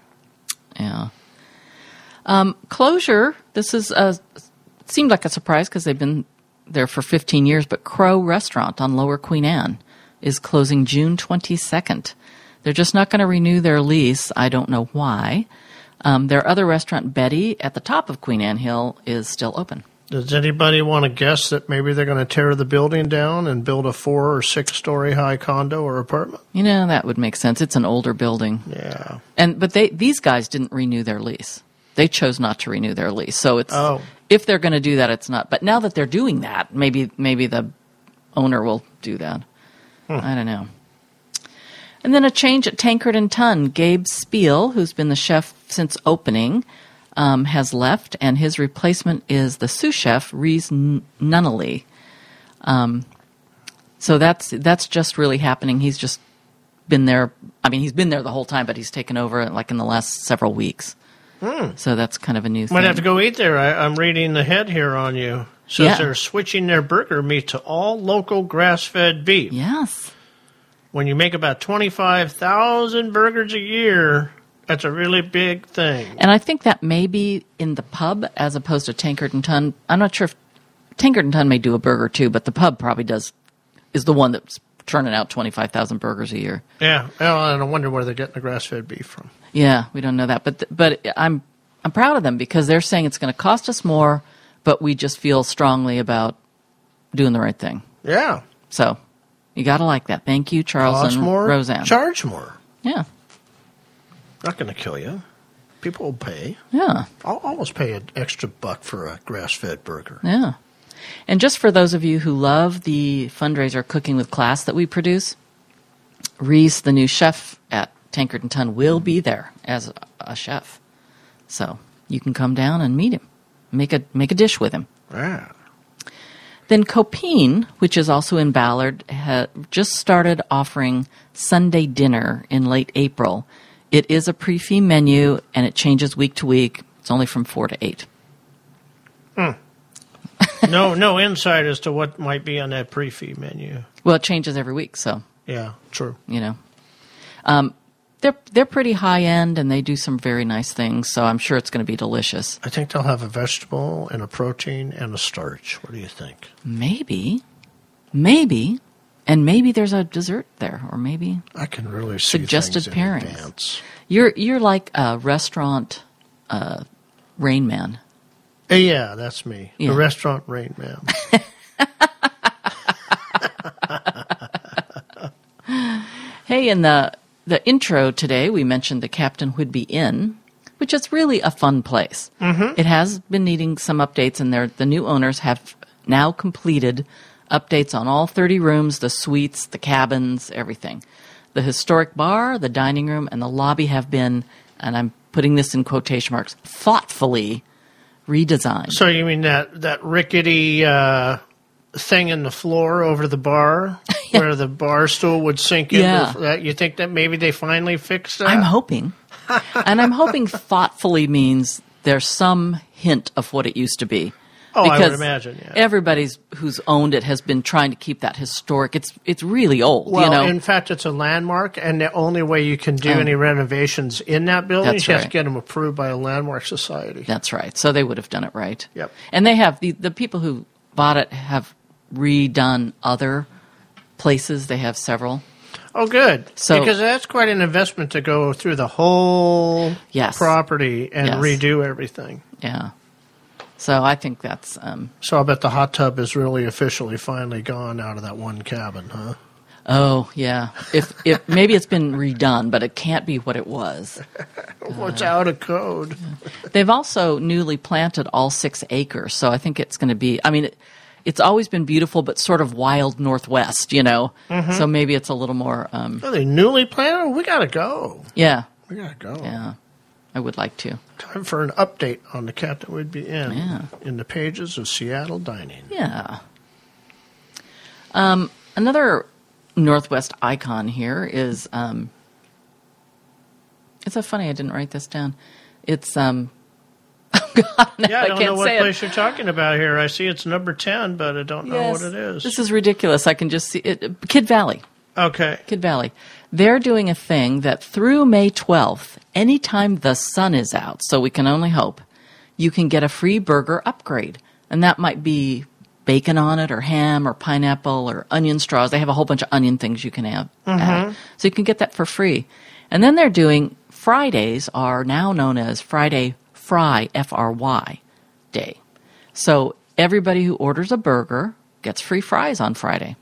yeah. Um, closure. This is a seemed like a surprise because they've been there for 15 years. But Crow Restaurant on Lower Queen Anne is closing June 22nd. They're just not going to renew their lease. I don't know why. Um, their other restaurant, Betty, at the top of Queen Anne Hill, is still open. Does anybody want to guess that maybe they're going to tear the building down and build a four or six story high condo or apartment? You know that would make sense. It's an older building. Yeah. And but they these guys didn't renew their lease. They chose not to renew their lease. So it's Oh. if they're going to do that, it's not. But now that they're doing that, maybe maybe the owner will do that. I don't know. And then a change at Tankard and Tun. Gabe Spiel, who's been the chef since opening, um, has left, and his replacement is the sous chef Reese Nunnally. Um, so that's that's just really happening. He's just been there. I mean, he's been there the whole time, but he's taken over like in the last several weeks. So that's kind of a new thing. Might have to go eat there. I, I'm reading the head here on you. Says Yeah. they're switching their burger meat to all local grass fed beef. Yes. When you make about 25,000 burgers a year, that's a really big thing. And I think that may be in the pub as opposed to Tankard and Tun. I'm not sure if Tankard and Tun may do a burger too, but the pub probably does is the one that's churning out 25,000 burgers a year. Yeah. Well, and I wonder where they're getting the grass fed beef from. Yeah, we don't know that, but but I'm I'm proud of them because they're saying it's going to cost us more, but we just feel strongly about doing the right thing. Yeah. So you got to like that. Thank you, Charles Cost and more, Roseanne. charge more. yeah, Not going to kill you. People will pay. yeah, I'll almost pay an extra buck for a grass fed burger. yeah. And just for those of you who love the fundraiser Cooking with Class that we produce, Reese, the new chef at Tankard and Tun, will be there as a, chef. So you can come down and meet him, make a make a dish with him. Yeah. Then Copine, which is also in Ballard, ha- just started offering Sunday dinner in late April. It is a pre-fee menu and it changes week to week. It's only from four to eight. no, no insight as to what might be on that pre-fee menu. Well, it changes every week, so Yeah, true. you know. Um, they're they're pretty high end and they do some very nice things. So I'm sure it's going to be delicious. I think they'll have a vegetable and a protein and a starch. What do you think? Maybe, maybe, and maybe there's a dessert there, or maybe I can really see Suggested pairings. advance. you're you're like a restaurant uh, Rain Man. Eh, yeah, that's me. Yeah. The restaurant Rain Man. Hey, in the the intro today, we mentioned the Captain Whidbey Inn, which is really a fun place. Mm-hmm. It has been needing some updates, and the new owners have now completed updates on all 30 rooms, the suites, the cabins, everything. The historic bar, the dining room, and the lobby have been, and I'm putting this in quotation marks, thoughtfully redesigned. so you mean that that rickety uh, thing in the floor over the bar, where the bar stool would sink into Yeah. that? You think that maybe they finally fixed that? I'm hoping. and I'm hoping thoughtfully means there's some hint of what it used to be. Oh, I would Because imagine, yeah. Everybody's who's owned it has been trying to keep that historic. It's it's really old, Well, you know. in fact, it's a landmark, and the only way you can do Oh. any renovations in that building is you have to get them approved by a landmark society. That's right. So they would have done it right. Yep. And they have the the people who bought it have redone other places. They have several. Oh, good. So- because that's quite an investment to go through the whole Yes. property and Yes. redo everything. Yeah. So I think that's um, So I bet the hot tub is really officially finally gone out of that one cabin, huh? oh yeah. If if maybe it's been redone, but it can't be what it was. What's out of code? They've also newly planted all six acres, so I think it's going to be. I mean, it, it's always been beautiful, but sort of wild northwest, you know. So maybe it's a little more. Um, Are they newly planted? We gotta go. yeah, We gotta go. yeah. I would like to. Time for an update on the Captain Whidbey Inn Yeah. in the pages of Seattle Dining. Yeah. Um, another Northwest icon here is. Um, it's so funny I didn't write this down. It's um. Oh God, Yeah, I I don't can't know what say it. place you're talking about here. I see it's number ten, but I don't know what it is. This is ridiculous. I can just see it. Kid Valley. okay. Kid Valley. They're doing a thing that through May 12th, anytime the sun is out, so we can only hope, you can get a free burger upgrade. And that might be bacon on it, or ham, or pineapple, or onion straws. They have a whole bunch of onion things you can have. Mm-hmm. add. So you can get that for free. And then they're doing Fridays are now known as Friday Fry, F R Y, Day. So everybody who orders a burger gets free fries on Friday.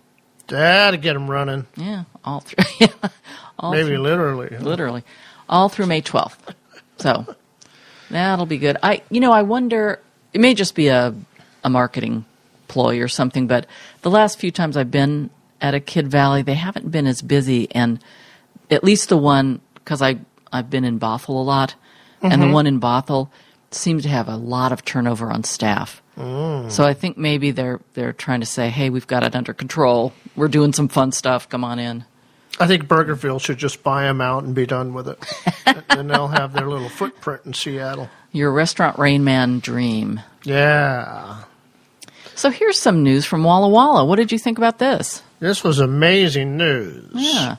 That'll get them running. Yeah, all through. Yeah, all Maybe through, literally. huh? literally, all through May twelfth. So that'll be good. I, you know, I wonder. It may just be a a marketing ploy or something, but the last few times I've been at a Kid Valley, they haven't been as busy, and at least the one because I I've been in Bothell a lot, and the mm-hmm. one in Bothell seems to have a lot of turnover on staff. Mm. So I think maybe they're they're trying to say, hey, we've got it under control. We're doing some fun stuff. Come on in. I think Burgerville should just buy them out and be done with it. and they'll have their little footprint in Seattle. Your restaurant Rain Man dream. Yeah. So here's some news from Walla Walla. What did you think about this? This was amazing news. Yeah.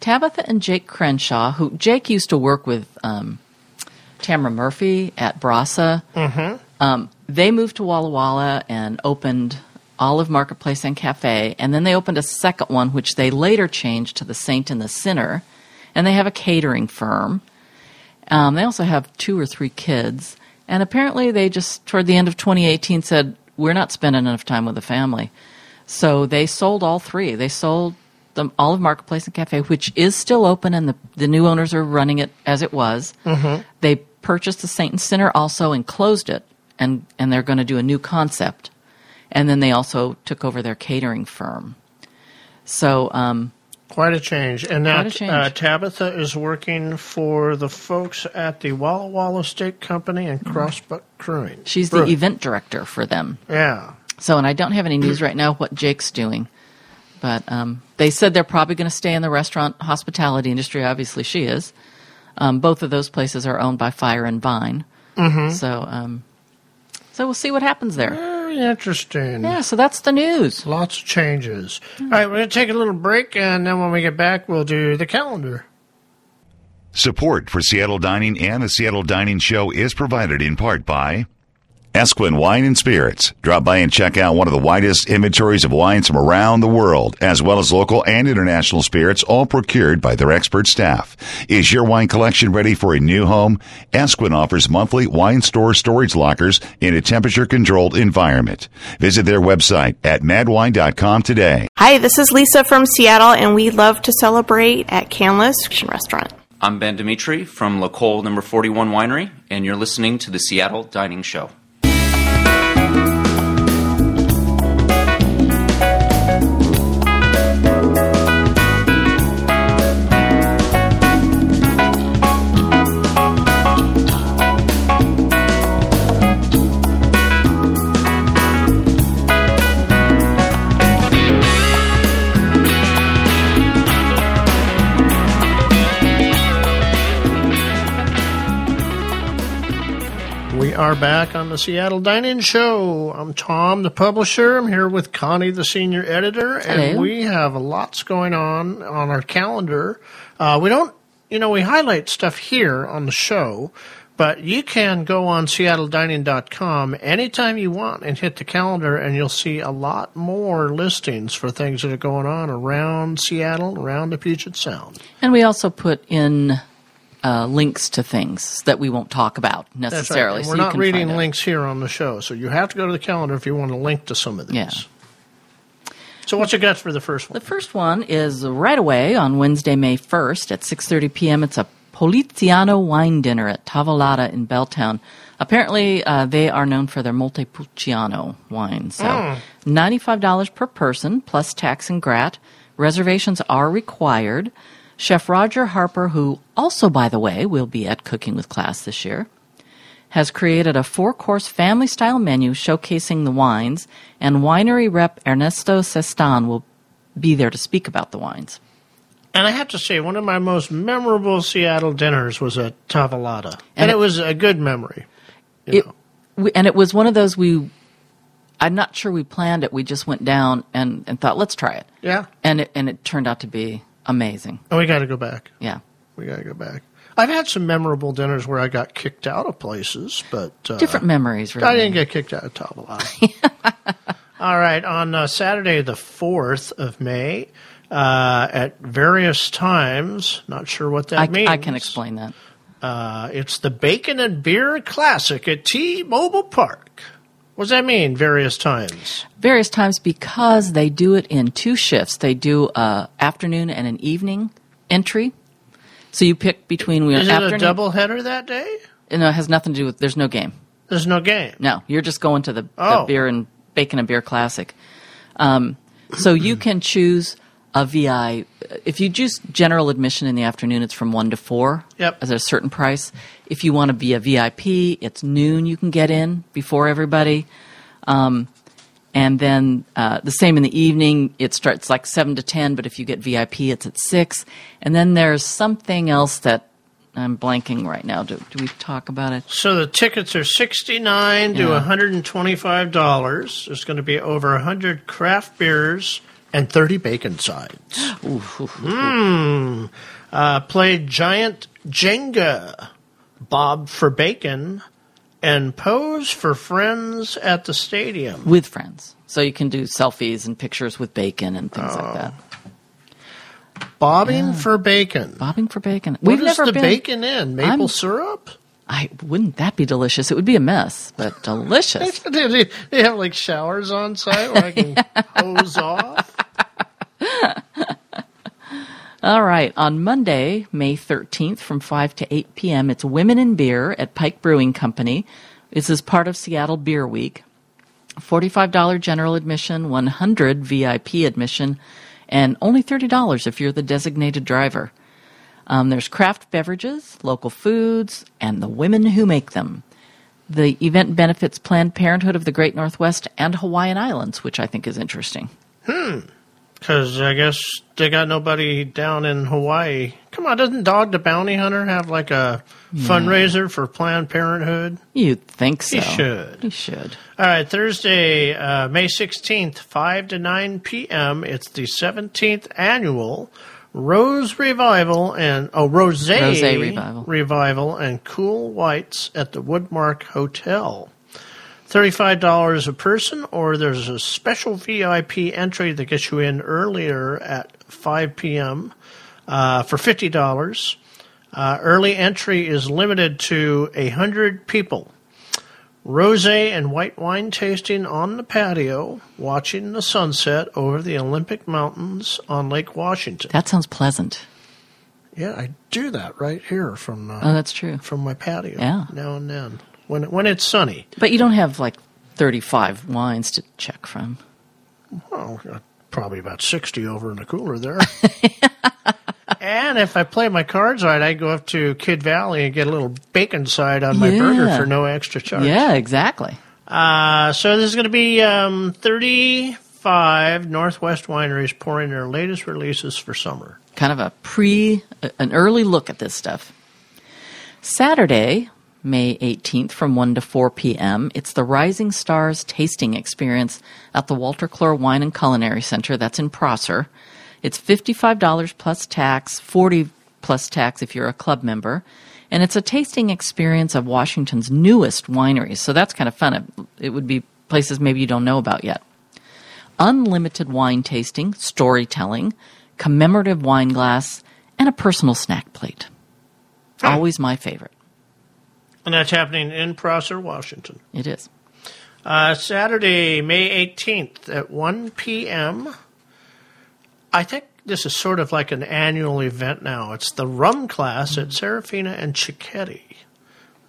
Tabitha and Jake Crenshaw, who Jake used to work with um, Tamara Murphy at Brasa. Mm-hmm. Um, they moved to Walla Walla and opened Olive Marketplace and Cafe, and then they opened a second one, which they later changed to the Saint and the Sinner. And they have a catering firm. Um, they also have two or three kids, and apparently they just toward the end of 2018 said we're not spending enough time with the family, so they sold all three. They sold the Olive Marketplace and Cafe, which is still open, and the the new owners are running it as it was. Mm-hmm. They purchased the Saint and Sinner also and closed it, and and they're going to do a new concept, and then they also took over their catering firm. So um, Quite a change. And now Quite a change. Uh, Tabitha is working for the folks at the Walla Walla Steak Company and Crossbuck Brewing. She's the event director for them. Yeah. So, and I don't have any news right now what Jake's doing, but um, they said they're probably going to stay in the restaurant hospitality industry. Obviously, she is. Um, both of those places are owned by Fire and Vine. Mm-hmm. So, um, so we'll see what happens there. Very interesting. Yeah, so that's the news. Lots of changes. All right, we're going to take a little break, and then when we get back, we'll do the calendar. Support for Seattle Dining and the Seattle Dining Show is provided in part by Esquin Wine and Spirits. Drop by and check out one of the widest inventories of wines from around the world, as well as local and international spirits, all procured by their expert staff. Is your wine collection ready for a new home? Esquin offers monthly wine store storage lockers in a temperature controlled environment. Visit their website at madwine.com today. Hi, this is Lisa from Seattle, and we love to celebrate at Canlis Restaurant. I'm Ben Dimitri from L'Ecole Number 41 Winery, and you're listening to the Seattle Dining Show. Are back on the Seattle Dining Show. I'm Tom, the publisher. I'm here with Connie, the senior editor, and Hello. we have lots going on on our calendar. Uh, we don't, you know, we highlight stuff here on the show, but you can go on seattledining.com anytime you want and hit the calendar, and you'll see a lot more listings for things that are going on around Seattle, around the Puget Sound. And we also put in uh, links to things that we won't talk about right. necessarily. So we're you not reading links here on the show, so you have to go to the calendar if you want to link to some of these. Yeah. So what's your guess for the first one? The first one is right away on Wednesday, May 1st at 6:30 p.m. It's a Poliziano wine dinner at Tavolata in Belltown. Apparently, uh, they are known for their Montepulciano wine. So, $95 per person plus tax and grat. Reservations are required. Chef Roger Harper, who also, by the way, will be at Cooking with Class this year, has created a four course family style menu showcasing the wines, and winery rep Ernesto Sestan will be there to speak about the wines. And I have to say, one of my most memorable Seattle dinners was at Tavolata, and, And it, it- was a good memory. It, we, and it was one of those we, I'm not sure we planned it. We just went down and, and thought, let's try it. Yeah, And it, and it turned out to be amazing. and we got to go back. Yeah. We got to go back. I've had some memorable dinners where I got kicked out of places, but uh, Different memories, really. I didn't get kicked out of Tavolata. All right, on uh, Saturday, the 4th of May, uh, at various times, not sure what that I, means. I can explain that. Uh, it's the Bacon and Beer Classic at T-Mobile Park. What does that mean, various times? Various times because they do it in two shifts. They do a afternoon and an evening entry. So you pick between We Is it afternoon. a double header that day? No, it has nothing to do with. There's no game. There's no game. No, you're just going to the, the Oh. beer and bacon and beer classic. Um, so you can choose a VI. If you just general admission in the afternoon, it's from one to four. Yep. At a certain price. If you want to be a VIP, it's noon. You can get in before everybody. Um, and then uh, the same in the evening. It starts like seven to ten, but if you get VIP, it's at six. And then there's something else that I'm blanking right now. Do, do we talk about it? So the tickets are sixty-nine to Yeah. one hundred and twenty-five dollars. There's going to be over hundred craft beers and thirty bacon sides. Mmm. Uh, played giant Jenga, Bob for bacon, and pose for friends at the stadium. with friends. So you can do selfies and pictures with bacon and things like that. Bobbing for bacon. Bobbing for bacon. What We've is never the been. bacon in? Maple I'm- syrup? I wouldn't that be delicious? It would be a mess, but delicious. They, they have like showers on site where I can hose off? All right, on Monday, May 13th from 5 to 8 p.m., it's Women in Beer at Pike Brewing Company. This is part of Seattle Beer Week. $45 general admission, 100 VIP admission, and only $30 if you're the designated driver. Um, there's craft beverages, local foods, and the women who make them. The event benefits Planned Parenthood of the Great Northwest and Hawaiian Islands, which I think is interesting. Because I guess they got nobody down in Hawaii. Come on, doesn't Dog the Bounty Hunter have like a fundraiser for Planned Parenthood? You'd think so. He should. He should. All right, Thursday, uh, May 16th, 5 to 9 p.m. It's the 17th annual Rose Revival and, oh, Rose Rosé Revival. Revival and Cool Whites at the Woodmark Hotel. $35 a person, or there's a special VIP entry that gets you in earlier at 5 p.m. Uh, for $50. Uh, early entry is limited to 100 people. Rose and white wine tasting on the patio, watching the sunset over the Olympic Mountains on Lake Washington. That sounds pleasant. Yeah, I do that right here from uh, Oh, that's true. from my patio. Yeah. now and then when when it's sunny. But you don't have like 35 wines to check from. Oh, uh, probably about sixty over in the cooler there. and if I play my cards right, I go up to Kid Valley and get a little bacon side on my Yeah. burger for no extra charge. Yeah, exactly. Uh, so this is going to be um, 35 Northwest wineries pouring their latest releases for summer. Kind of a pre, an early look at this stuff. Saturday, May 18th from 1 to 4 p.m., it's the Rising Stars Tasting Experience at the Walter Clore Wine and Culinary Center. That's in Prosser. It's $55 plus tax, 40 plus tax if you're a club member. And it's a tasting experience of Washington's newest wineries. So that's kind of fun. It, it would be places maybe you don't know about yet. Unlimited wine tasting, storytelling, commemorative wine glass, and a personal snack plate. Always my favorite. And that's happening in Prosser, Washington. It is. Uh, Saturday, May 18th at 1 p.m. I think this is sort of like an annual event now. It's the rum class at Serafina and Cicchetti.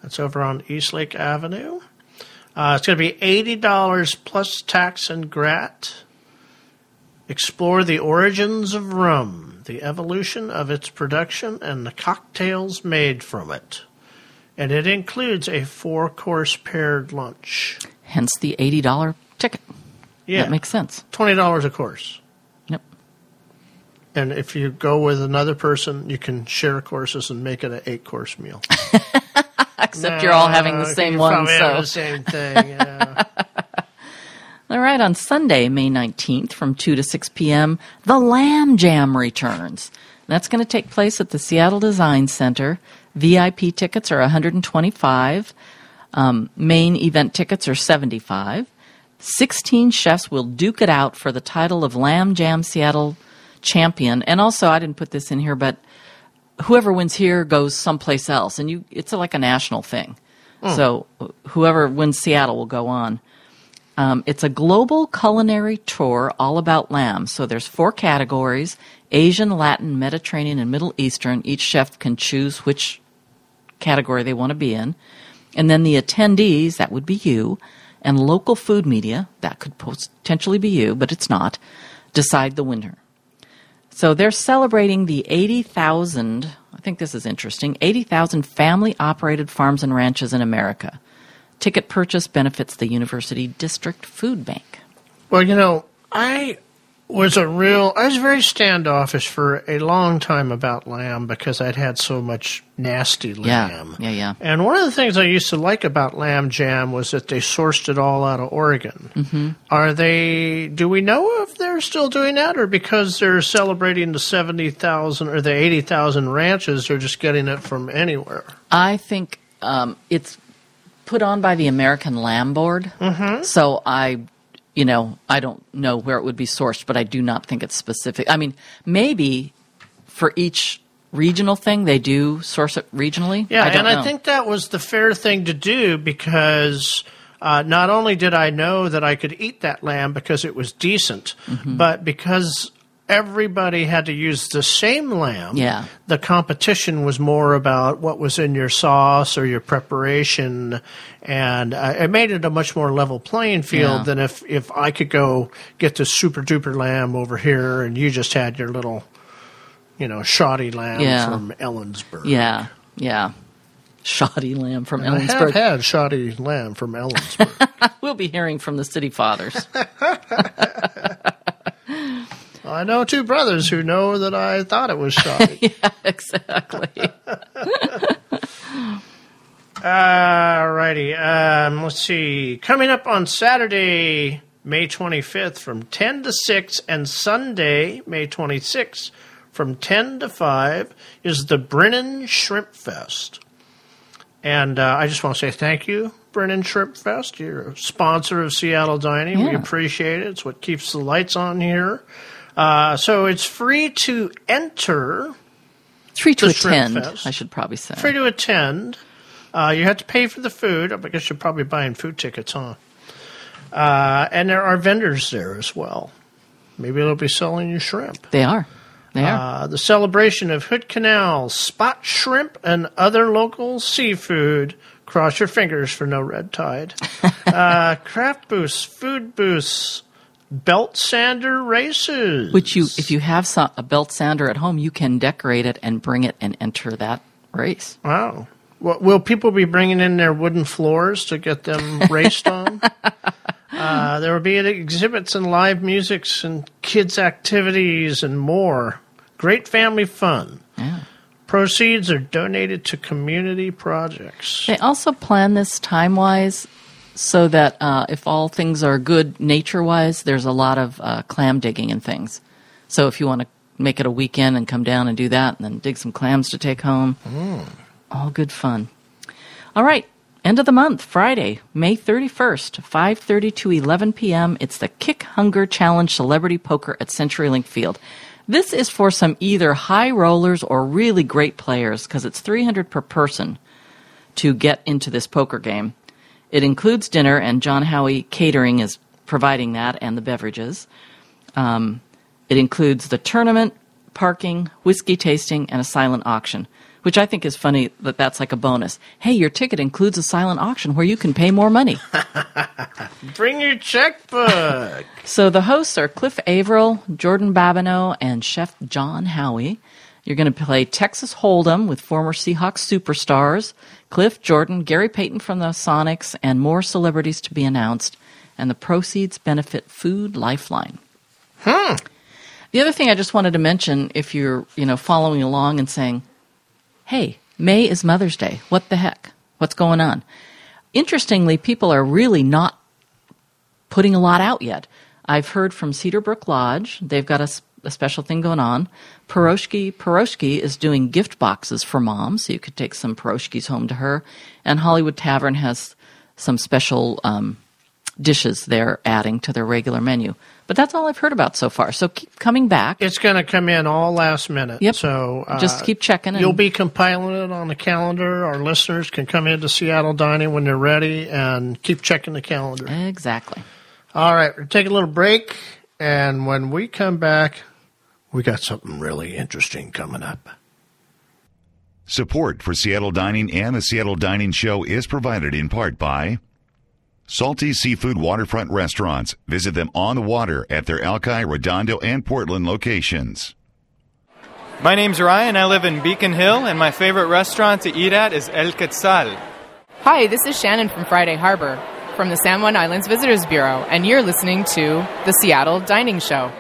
That's over on Eastlake Avenue. Uh, it's going to be $80 plus tax and grat. Explore the origins of rum, the evolution of its production, and the cocktails made from it. And it includes a four course paired lunch. Hence the $80 ticket. Yeah. That makes sense. $20 a course. Yep. And if you go with another person, you can share courses and make it an eight course meal. Except you're all having the same one. So. the same thing. Yeah. All right, on Sunday, May 19th from 2 to 6 p.m., the Lamb Jam returns. That's going to take place at the Seattle Design Center. VIP tickets are 125. Um, main event tickets are 75. 16 chefs will duke it out for the title of Lamb Jam Seattle champion. And also, I didn't put this in here, but whoever wins here goes someplace else, and you it's like a national thing. So whoever wins Seattle will go on. Um, it's a global culinary tour all about lamb. So there's four categories: Asian, Latin, Mediterranean, and Middle Eastern. Each chef can choose which category they want to be in, and then the attendees that would be you, and local food media that could potentially be you, but it's not. Decide the winner. So they're celebrating the 80,000, I think this is interesting, 80,000 family operated farms and ranches in America. Ticket purchase benefits the University District Food Bank. well, you know, I was a real, I was very standoffish for a long time about lamb because I'd had so much nasty Yeah, lamb. yeah, yeah. And one of the things I used to like about lamb jam was that they sourced it all out of Oregon. Mm-hmm. Are they? Do we know if they're still doing that, or because they're celebrating the seventy thousand or the eighty thousand ranches, they're just getting it from anywhere? I think um, it's put on by the American Lamb Board. Mm-hmm. So I, you know, I don't know where it would be sourced, but I do not think it's specific. I mean, maybe for each regional thing they do source it regionally. Yeah, I don't and know. I think that was the fair thing to do because uh, not only did I know that I could eat that lamb because it was decent, Mm-hmm. but because everybody had to use the same lamb. Yeah. The competition was more about what was in your sauce or your preparation, and uh, it made it a much more level playing field Yeah. than if if I could go get the super duper lamb over here and you just had your little, you know, shoddy lamb Yeah. from Ellensburg. Yeah, yeah. Shoddy lamb from I have had shoddy lamb from Ellensburg. We'll be hearing from the city fathers. I know two brothers who know that I thought it was shoddy. exactly. Alrighty. Um, let's see. Coming up on Saturday, May 25th from 10 to 6, and Sunday, May 26th from 10 to 5, is the Brinnon Shrimp Fest. And uh, I just want to say thank you, Brinnon Shrimp Fest. You're a sponsor of Seattle Dining. We appreciate it. It's what keeps the lights on here. Uh, so it's free to enter. Free to attend, I should probably say. Free to attend. Uh, you have to pay for the food. I guess you're probably buying food tickets, huh? Uh, and there are vendors there as well. Maybe they'll be selling you shrimp. They are. They are. Uh, the celebration of Hood Canal, spot shrimp, and other local seafood. Cross your fingers for no red tide. uh, craft booths, food booths, belt sander races. Which you, if you have some, a belt sander at home, you can decorate it and bring it and enter that race. Wow. Well, will people be bringing in their wooden floors to get them raced on? Uh, there will be exhibits and live musics and kids' activities and more. Great family fun. Yeah. Proceeds are donated to community projects. They also plan this time wise so that uh, if all things are good nature wise, there's a lot of uh, clam digging and things. So if you want to make it a weekend and come down and do that and then dig some clams to take home, all good fun. All right, end of the month, Friday, May 31st, 5:30 to 11 p.m. It's the Kick Hunger Challenge Celebrity Poker at CenturyLink Field. This is for some either high rollers or really great players because it's 300 per person to get into this poker game. It includes dinner, and John Howie Catering is providing that and the beverages. Um, it includes the tournament, parking, whiskey tasting, and a silent auction, which I think is funny that that's like a bonus. Hey, your ticket includes a silent auction where you can pay more money. Bring your checkbook. So the hosts are Cliff Avril, Jordan Babineaux, and Chef John Howie. You're going to play Texas Hold'em with former Seahawks superstars Cliff, Jordan, Gary Payton from the Sonics, and more celebrities to be announced. And the proceeds benefit Food Lifeline. Hmm. The other thing I just wanted to mention, if you're you know following along and saying, "Hey, May is Mother's Day. What the heck? What's going on?" Interestingly, people are really not putting a lot out yet. I've heard from Cedarbrook Lodge; they've got a, a special thing going on. Piroshky Piroshky is doing gift boxes for mom, so you could take some Peroshkis home to her. And Hollywood Tavern has some special um, dishes they're adding to their regular menu. But that's all I've heard about so far. So keep coming back. It's going to come in all last minute. Yep. So uh, Just keep checking and- You'll be compiling it on the calendar. Our listeners can come into Seattle Dining when they're ready and keep checking the calendar. Exactly. All right, we'll take a little break, and when we come back, we got something really interesting coming up. Support for Seattle Dining and the Seattle Dining Show is provided in part by Salty Seafood Waterfront Restaurants. Visit them on the water at their Alki, Redondo, and Portland locations. My name's Ryan. I live in Beacon Hill, and my favorite restaurant to eat at is El Quetzal. Hi, this is Shannon from Friday Harbor from the San Juan Islands Visitors Bureau, and you're listening to the Seattle Dining Show.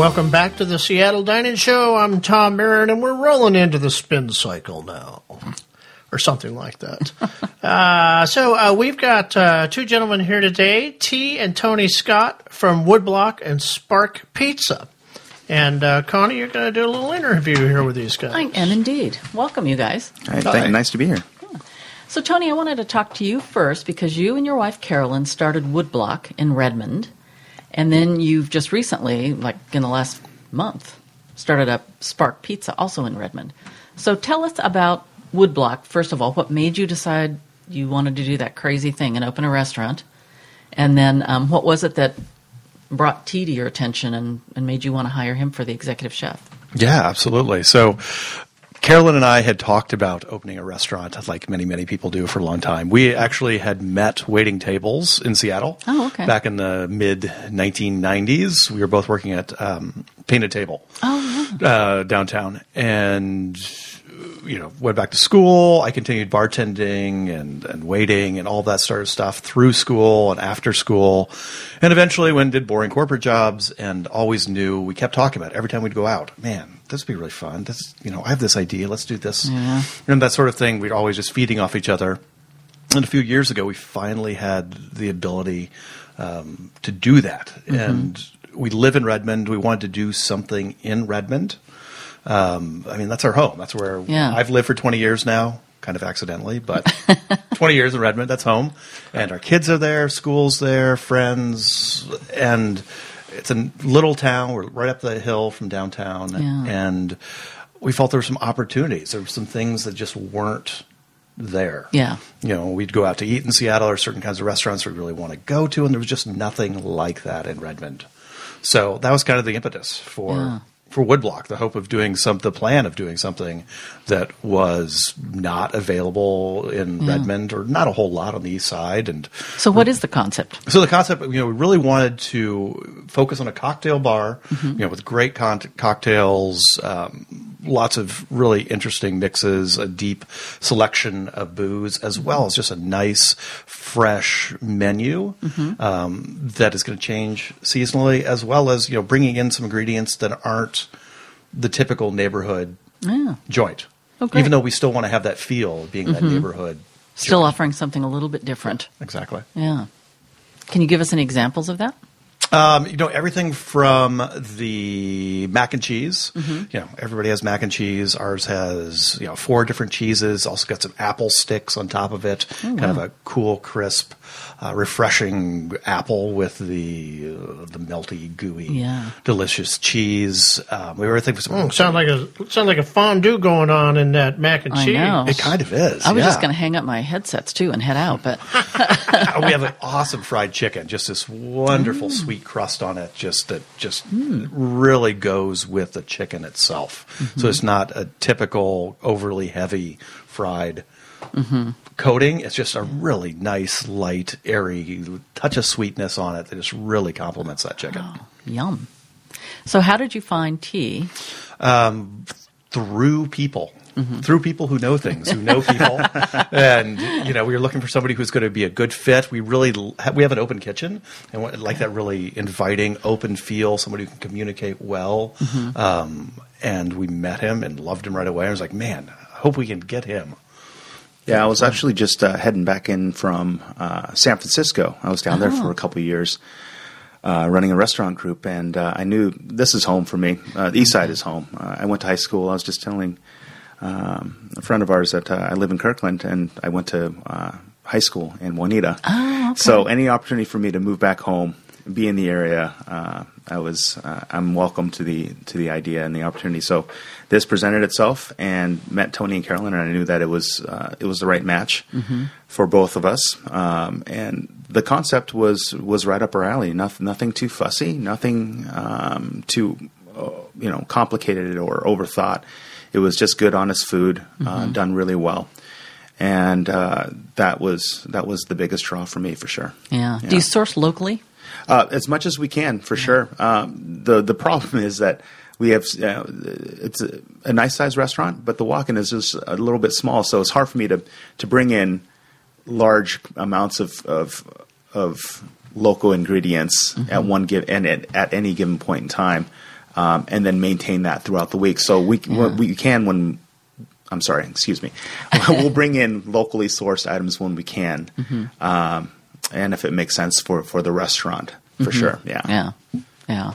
Welcome back to the Seattle Dining Show. I'm Tom Marin, and we're rolling into the spin cycle now, or something like that. uh, so uh, we've got uh, two gentlemen here today, T and Tony Scott from Woodblock and Spark Pizza. And uh, Connie, you're going to do a little interview here with these guys. I am indeed. Welcome, you guys. Hi, thank- nice to be here. So, Tony, I wanted to talk to you first because you and your wife Carolyn started Woodblock in Redmond, and then you've just recently, like in the last month, started up Spark Pizza, also in Redmond. So, tell us about Woodblock. First of all, what made you decide you wanted to do that crazy thing and open a restaurant? And then, um, what was it that brought T to your attention and, and made you want to hire him for the executive chef? Yeah, absolutely. So Carolyn and I had talked about opening a restaurant, like many, many people do for a long time. We actually had met waiting tables in Seattle Oh, okay. back in the mid 1990s. We were both working at um, Painted Table Oh, uh, downtown, and you know went back to school. I continued bartending and and waiting and all that sort of stuff through school and after school, and eventually went and did boring corporate jobs. And always knew we kept talking about it every time we'd go out. Man, this would be really fun. This you know I have this idea. Let's do this Yeah. and that sort of thing. We're always just feeding off each other. And a few years ago, we finally had the ability um, to do that. Mhm. And we live in Redmond. We wanted to do something in Redmond. Um, I mean, that's our home. That's where Yeah. I've lived for 20 years now, kind of accidentally, but 20 years in Redmond, that's home. And our kids are there, school's there, friends, and it's a little town. We're right up the hill from downtown. Yeah. And we felt there were some opportunities. There were some things that just weren't there. Yeah. You know, we'd go out to eat in Seattle or certain kinds of restaurants we really want to go to, and there was just nothing like that in Redmond. So that was kind of the impetus for Yeah. For Woodblock, the hope of doing some, the plan of doing something that was not available in Yeah. Redmond or not a whole lot on the east side, and So, what is the concept? so the concept, you know, we really wanted to focus on a cocktail bar, Mhm. you know, with great con- cocktails, um, lots of really interesting mixes, a deep selection of booze, as well as just a nice, fresh menu Mhm. um, that is going to change seasonally, as well as you know, bringing in some ingredients that aren't the typical neighborhood Yeah. joint. Oh. Even though we still want to have that feel of being that Mhm. neighborhood. Still offering something a little bit different. Exactly. Yeah. Can you give us any examples of that? Um, you know everything from the mac and cheese. Mhm. You know everybody has mac and cheese. Ours has you know four different cheeses. Also got some apple sticks on top of it. Oh, kind of a cool, crisp, uh, refreshing apple with the uh, the melty, gooey, Yeah. delicious cheese. Um, we were thinking, for some. Mm, sound like a sound like a fondue going on in that mac and I cheese. know. It kind of is. I was just going to hang up my headsets too and head out, but we have an awesome fried chicken, just this wonderful Mm. sweet crust on it, just that just Hmm. really goes with the chicken itself. Mhm. So it's not a typical overly heavy fried Mhm. coating. It's just a really nice, light, airy touch of sweetness on it that just really complements that chicken. yum. So, how did you find T? Um, through people. Mm-hmm. Through people who know things, who know people, and you know, we were looking for somebody who's going to be a good fit. We really we have an open kitchen, and we like that really inviting, open feel. Somebody who can communicate well, Mhm. um, and we met him and loved him right away. I was like, man, I hope we can get him. Yeah, I was actually just uh, heading back in from uh, San Francisco. I was down there Oh. for a couple of years, uh, running a restaurant group, and uh, I knew this is home for me. Uh, the East Side is home. Uh, I went to high school. I was just telling um, a friend of ours that uh, I live in Kirkland, and I went to uh, high school in Juanita. Oh, okay. So any opportunity for me to move back home, be in the area, uh, I was uh, I'm welcome to the to the idea and the opportunity. So this presented itself, and met Tony and Carolyn, and I knew that it was uh, it was the right match Mhm. for both of us. Um, and the concept was was right up our alley. Nothing nothing too fussy, nothing um, too uh, you know complicated or overthought. It was just good, honest food, uh, Mhm. done really well. And uh, that was that was the biggest draw for me for sure. Yeah. Do you source locally? Uh, as much as we can, for sure. Um, the the problem is that we have uh, it's a, a nice sized restaurant, but the walk-in is just a little bit small, so it's hard for me to to bring in large amounts of of, of local ingredients Mm-hmm. at one give and at, at any given point in time, um, and then maintain that throughout the week. So we Yeah. we can when. I'm sorry, excuse me. we'll bring in locally sourced items when we can, Mhm. um, and if it makes sense for, for the restaurant, for Mhm. sure. Yeah. Yeah. Yeah.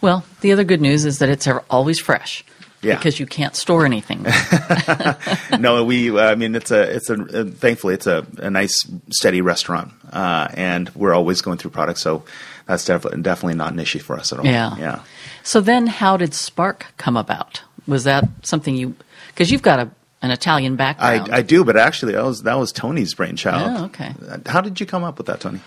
Well, the other good news is that it's always fresh. Yeah. Because you can't store anything. no, we. I mean, it's a. It's a. Uh, thankfully, it's a, a nice, steady restaurant, uh, and we're always going through products. So that's definitely definitely not an issue for us at all. Yeah. Yeah. So then, how did Spark come about? Was that something you? Because you've got a, an Italian background. I, I do, but actually, that was that was Tony's brainchild. Oh, okay. How did you come up with that, Tony?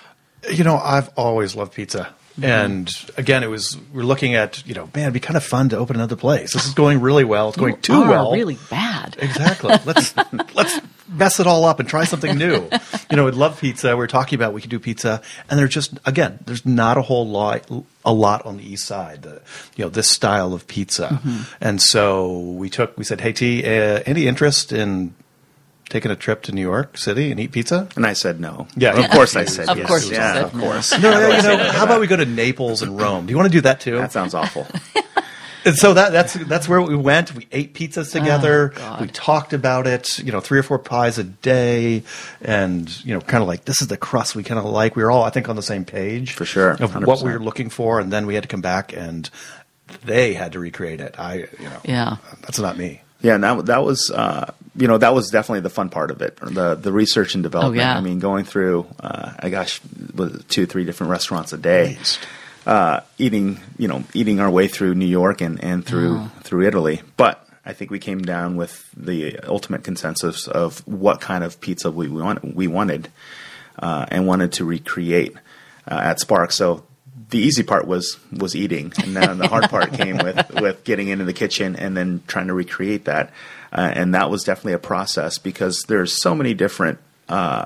You know, I've always loved pizza. And again, it was we're looking at you know, man, it'd be kind of fun to open another place. This is going really well. It's going You too well. Really bad. Exactly. Let's let's mess it all up and try something new. You know, we'd love pizza. We are talking about we could do pizza, and there's just again, there's not a whole lot a lot on the east side. The, you know, this style of pizza, and so we took we said, hey T, uh, any interest in taking a trip to New York City and eat pizza? And I said no. Yeah, of course I said yes. Of yes. course you yeah, said of course. No, How no, you know, how about we go to Naples and Rome? Do you want to do that too? That sounds awful. And so that, that's that's where we went. We ate pizzas together. Oh, we talked about it. You know, three or four pies a day, and you know, kind of like this is the crust we kind of like. We were all, I think, on the same page For sure, of what we were looking for, and then we had to come back and they had to recreate it. I, you know, Yeah. that's not me. Yeah, and that that was uh, you know that was definitely the fun part of it. The the research and development. Oh, yeah. I mean, going through, uh, I gosh, two three different restaurants a day, uh, eating you know eating our way through New York and and through Oh. through Italy. But I think we came down with the ultimate consensus of what kind of pizza we want we wanted uh, and wanted to recreate uh, at Spark. So the easy part was was eating, and then the hard part came with with getting into the kitchen and then trying to recreate that. Uh, and that was definitely a process because there's so many different uh,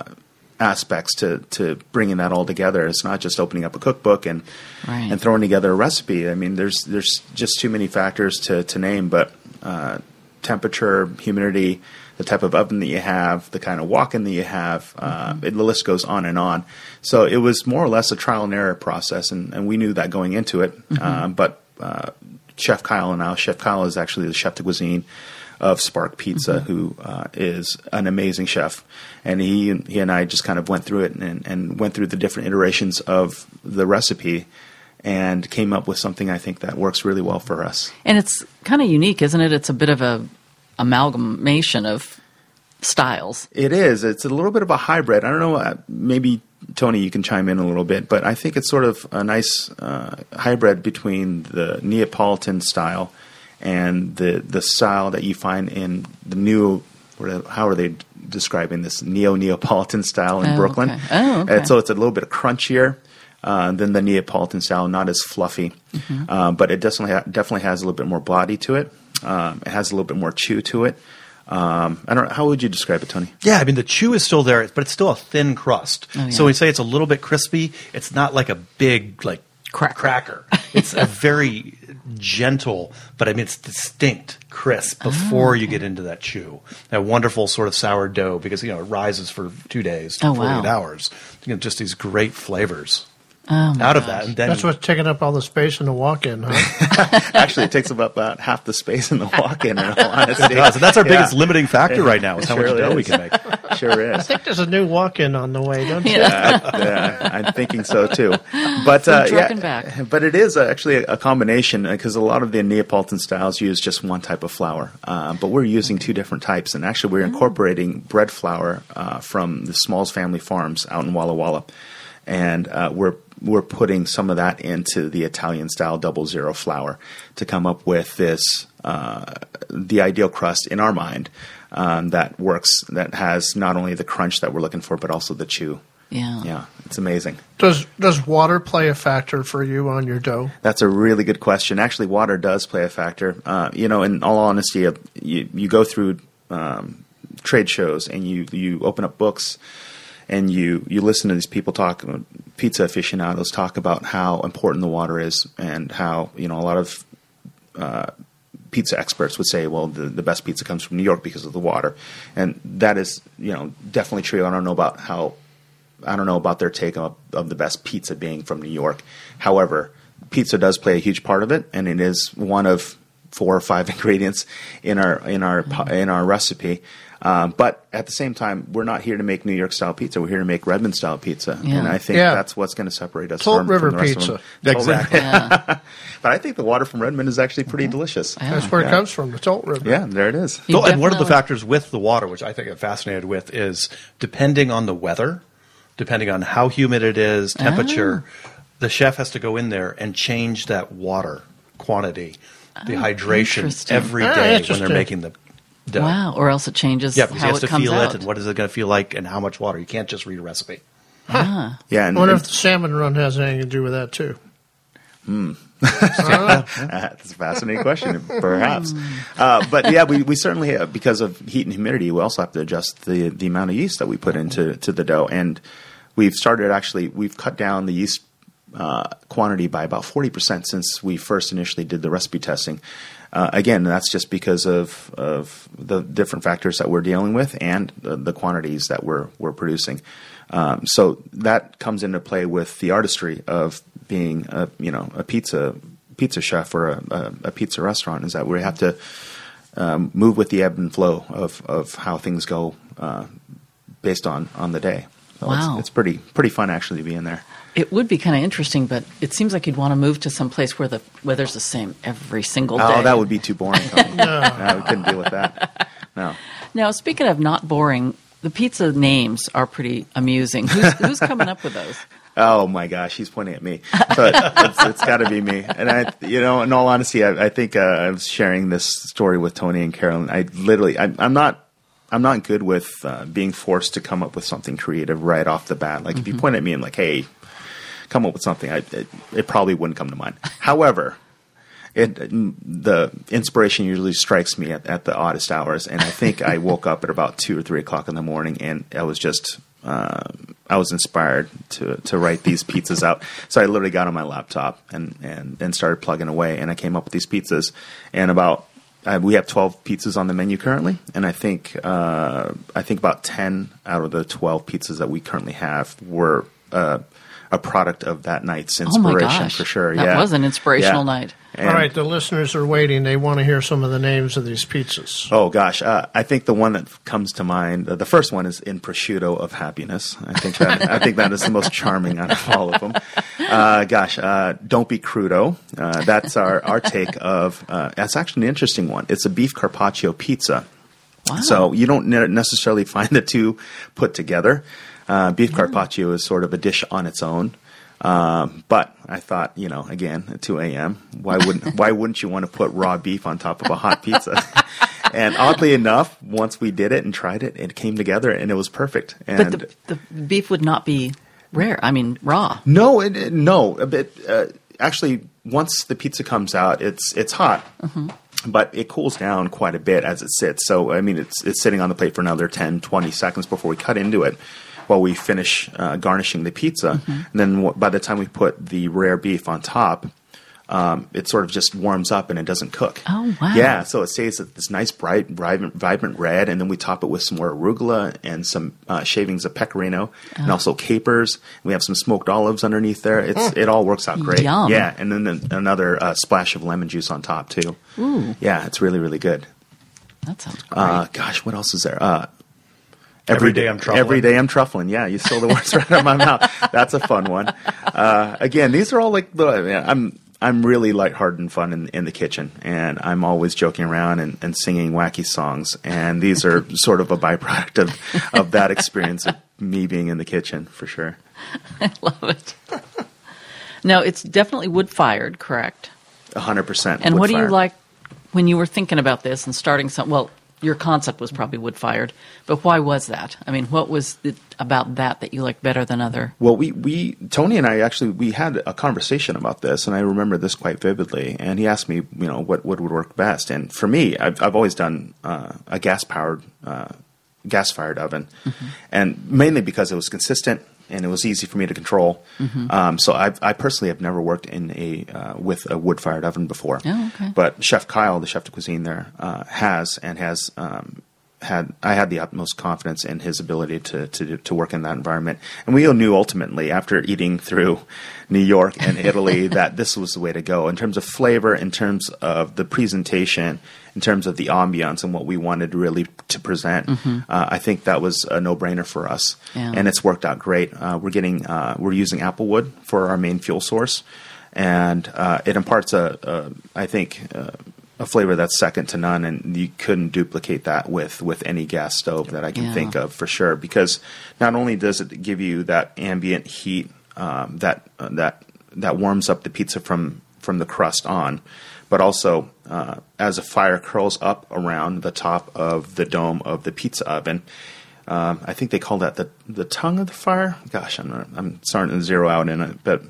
aspects to to bringing that all together. It's not just opening up a cookbook and Right. and throwing together a recipe. I mean, there's there's just too many factors to to name, but uh, temperature, humidity, the type of oven that you have, the kind of walk-in that you have, uh, it, the list goes on and on. So it was more or less a trial and error process, and, and we knew that going into it. Uh, but uh, Chef Kyle and I, Chef Kyle is actually the chef de cuisine of Spark Pizza, who uh, is an amazing chef, and he he and I just kind of went through it and, and went through the different iterations of the recipe. And came up with something I think that works really well for us. And it's kind of unique, isn't it? It's a bit of a amalgamation of styles. It is. It's a little bit of a hybrid. I don't know. Uh, maybe Tony, you can chime in a little bit, but I think it's sort of a nice uh, hybrid between the Neapolitan style and the the style that you find in the new. How are they describing this neo Neapolitan style in Oh, Brooklyn? okay. Oh, okay. And so it's a little bit crunchier. Uh, than the Neapolitan style, not as fluffy, Mm-hmm. uh, but it definitely ha- definitely has a little bit more body to it. Um, it has a little bit more chew to it. Um, I don't. Know, how would you describe it, Tony? Yeah, I mean the chew is still there, but it's still a thin crust. Oh, yeah. So we say it's a little bit crispy. It's not like a big like Cracker. cracker. It's a very gentle, but I mean it's distinct crisp before you get into that chew. That wonderful sort of sourdough because you know it rises for two days, Oh, forty eight wow. hours. You get just these great flavors Oh, my out of gosh. that, and then That's what's taking up all the space in the walk-in, huh? Actually, it takes up about half the space in the walk-in. In all honesty, it does. And that's our Yeah. biggest limiting factor right now is how much dough we can make. Sure is. I think there's a new walk-in on the way, don't you? Uh, yeah, I'm thinking so too. But uh, yeah, back. but it is uh, actually a, a combination because a lot of the Neapolitan styles use just one type of flour, uh, but we're using two different types, and actually we're incorporating bread flour uh, from the Smalls Family Farms out in Walla Walla, and uh, we're we're putting some of that into the Italian style double zero flour to come up with this uh, the ideal crust in our mind um, that works that has not only the crunch that we're looking for but also the chew. Yeah. Yeah, it's amazing. Does does water play a factor for you on your dough? That's a really good question. Actually, water does play a factor. Uh, you know, in all honesty, uh, you, you go through um, trade shows and you you open up books and you you listen to these people talk, pizza aficionados talk about how important the water is and how you know a lot of uh, pizza experts would say, well, the, the best pizza comes from New York because of the water, and that is you know definitely true. I don't know about how I don't know about their take of, of the best pizza being from New York. However, pizza does play a huge part of it, and it is one of four or five ingredients in our in our in our recipe. Um, but at the same time, we're not here to make New York style pizza. We're here to make Redmond style pizza, Yeah. and I think Yeah. that's what's going to separate us Tolt from, River from the rest pizza. of them. Tolt Exactly. River. but I think the water from Redmond is actually pretty delicious. That's where it comes from, the Tolt River. Yeah, there it is. So, and one of the factors with the water, which I think I'm fascinated with, is depending on the weather, depending on how humid it is, temperature, the chef has to go in there and change that water quantity, the hydration interesting. every Ah, when they're making the dough. Wow, or else it changes Yeah, because he how has it to comes feel out. it and what is it going to feel like and how much water. You can't just read a recipe. Ah. Yeah, I and, wonder and- if the salmon run has anything to do with that too. Hmm. That's a fascinating question, perhaps. Uh, but yeah, we, we certainly have, because of heat and humidity, we also have to adjust the the amount of yeast that we put into to the dough, and we've started actually we've cut down the yeast uh, quantity by about forty percent since we first initially did the recipe testing. Uh, again, that's just because of of the different factors that we're dealing with and the, the quantities that we're we're producing. Um, so that comes into play with the artistry of being a you know a pizza pizza chef or a, a, a pizza restaurant is that we have to um, move with the ebb and flow of, of how things go uh, based on, on the day. So Wow. it's, it's pretty pretty fun actually to be in there. It would be kind of interesting, but it seems like you'd want to move to some place where the weather's the same every single day. Oh, that would be too boring. Tony. no, we couldn't deal with that. No. Now, speaking of not boring, the pizza names are pretty amusing. Who's, who's coming up with those? Oh my gosh, he's pointing at me. But it's, it's got to be me. And I, you know, in all honesty, I, I think uh, I was sharing this story with Tony and Carolyn. I literally, I, I'm not, I'm not good with uh, being forced to come up with something creative right off the bat. Like if you point at me and like, hey, come up with something, I, it, it probably wouldn't come to mind. However, it the inspiration usually strikes me at, at the oddest hours, and I think I woke up at about two or three o'clock in the morning, and I was just uh, I was inspired to to write these pizzas out. So I literally got on my laptop and and and started plugging away, and I came up with these pizzas. And about uh, we have twelve pizzas on the menu currently, and I think uh, I think about ten out of the twelve pizzas that we currently have were. A product of that night's Oh my inspiration gosh. for sure. That yeah, was an inspirational Yeah. night. And- All right, the listeners are waiting. They want to hear some of the names of these pizzas. Oh gosh, uh, I think the one that comes to mind, uh, the first one is in prosciutto of happiness. I think that I think that is the most charming out of all of them. Uh, gosh, uh, don't be crudo. Uh, that's our our take of. Uh, that's actually an interesting one. It's a beef carpaccio pizza. So you don't necessarily find the two put together. Uh, beef carpaccio is sort of a dish on its own. Um, but I thought, you know, again at 2 a.m., why wouldn't why wouldn't you want to put raw beef on top of a hot pizza? and oddly enough, once we did it and tried it, it came together and it was perfect. And But the, the beef would not be rare. I mean, raw. no, it, it- no, a bit. Uh, actually, once the pizza comes out, it's it's hot, but it cools down quite a bit as it sits. So, I mean, it's it's sitting on the plate for another 10, 20 seconds before we cut into it, while we finish uh, garnishing the pizza. And then w- by the time we put the rare beef on top. Um, it sort of just warms up and it doesn't cook. Oh, wow. Yeah, so it stays this nice, bright, vibrant, vibrant red, and then we top it with some more arugula and some uh, shavings of pecorino, and Oh. also capers. We have some smoked olives underneath there. It's Mm. it all works out great. Yum. Yeah, and then an- another uh, splash of lemon juice on top too. Ooh. Yeah, it's really really good. That sounds great. Uh, gosh, what else is there? Every day I'm truffling. Every day I'm truffling. Yeah, you stole the words right out of my mouth. That's a fun one. Uh, again, these are all like little. yeah, I'm I'm really lighthearted and fun in, in the kitchen, and I'm always joking around and, and singing wacky songs. And these are sort of a byproduct of of that experience of me being in the kitchen for sure. I love it. now, it's definitely wood fired, correct? hundred percent. And what do you like when you were thinking about this and starting some? Well, your concept was probably wood fired, but why was that? I mean, what was it about that that you liked better than other? Well, we, we Tony and I actually we had a conversation about this, and I remember this quite vividly. And he asked me, you know, what what would work best. And for me, I've I've always done uh, a gas powered, uh, gas fired oven, and mainly because it was consistent and it was easy for me to control. Mhm. Um, so I I personally have never worked in a uh, with a wood fired oven before. Oh, okay. But Chef Kyle, the chef de cuisine there, uh, has and has um, had I had the utmost confidence in his ability to to to work in that environment, and we all knew ultimately after eating through New York and Italy that this was the way to go in terms of flavor, in terms of the presentation, in terms of the ambiance and what we wanted really to present. Mhm. Uh, I think that was a no brainer for us, Yeah. and it's worked out great. Uh, we're getting uh, we're using applewood for our main fuel source, and uh, it imparts a, a I think. A flavor that's second to none, and you couldn't duplicate that with with any gas stove that I can Yeah. think of for sure. Because not only does it give you that ambient heat um, that uh, that that warms up the pizza from from the crust on, but also uh, as a fire curls up around the top of the dome of the pizza oven. Um, I think they call that the the tongue of the fire. Gosh, I'm not, I'm starting to zero out in it, but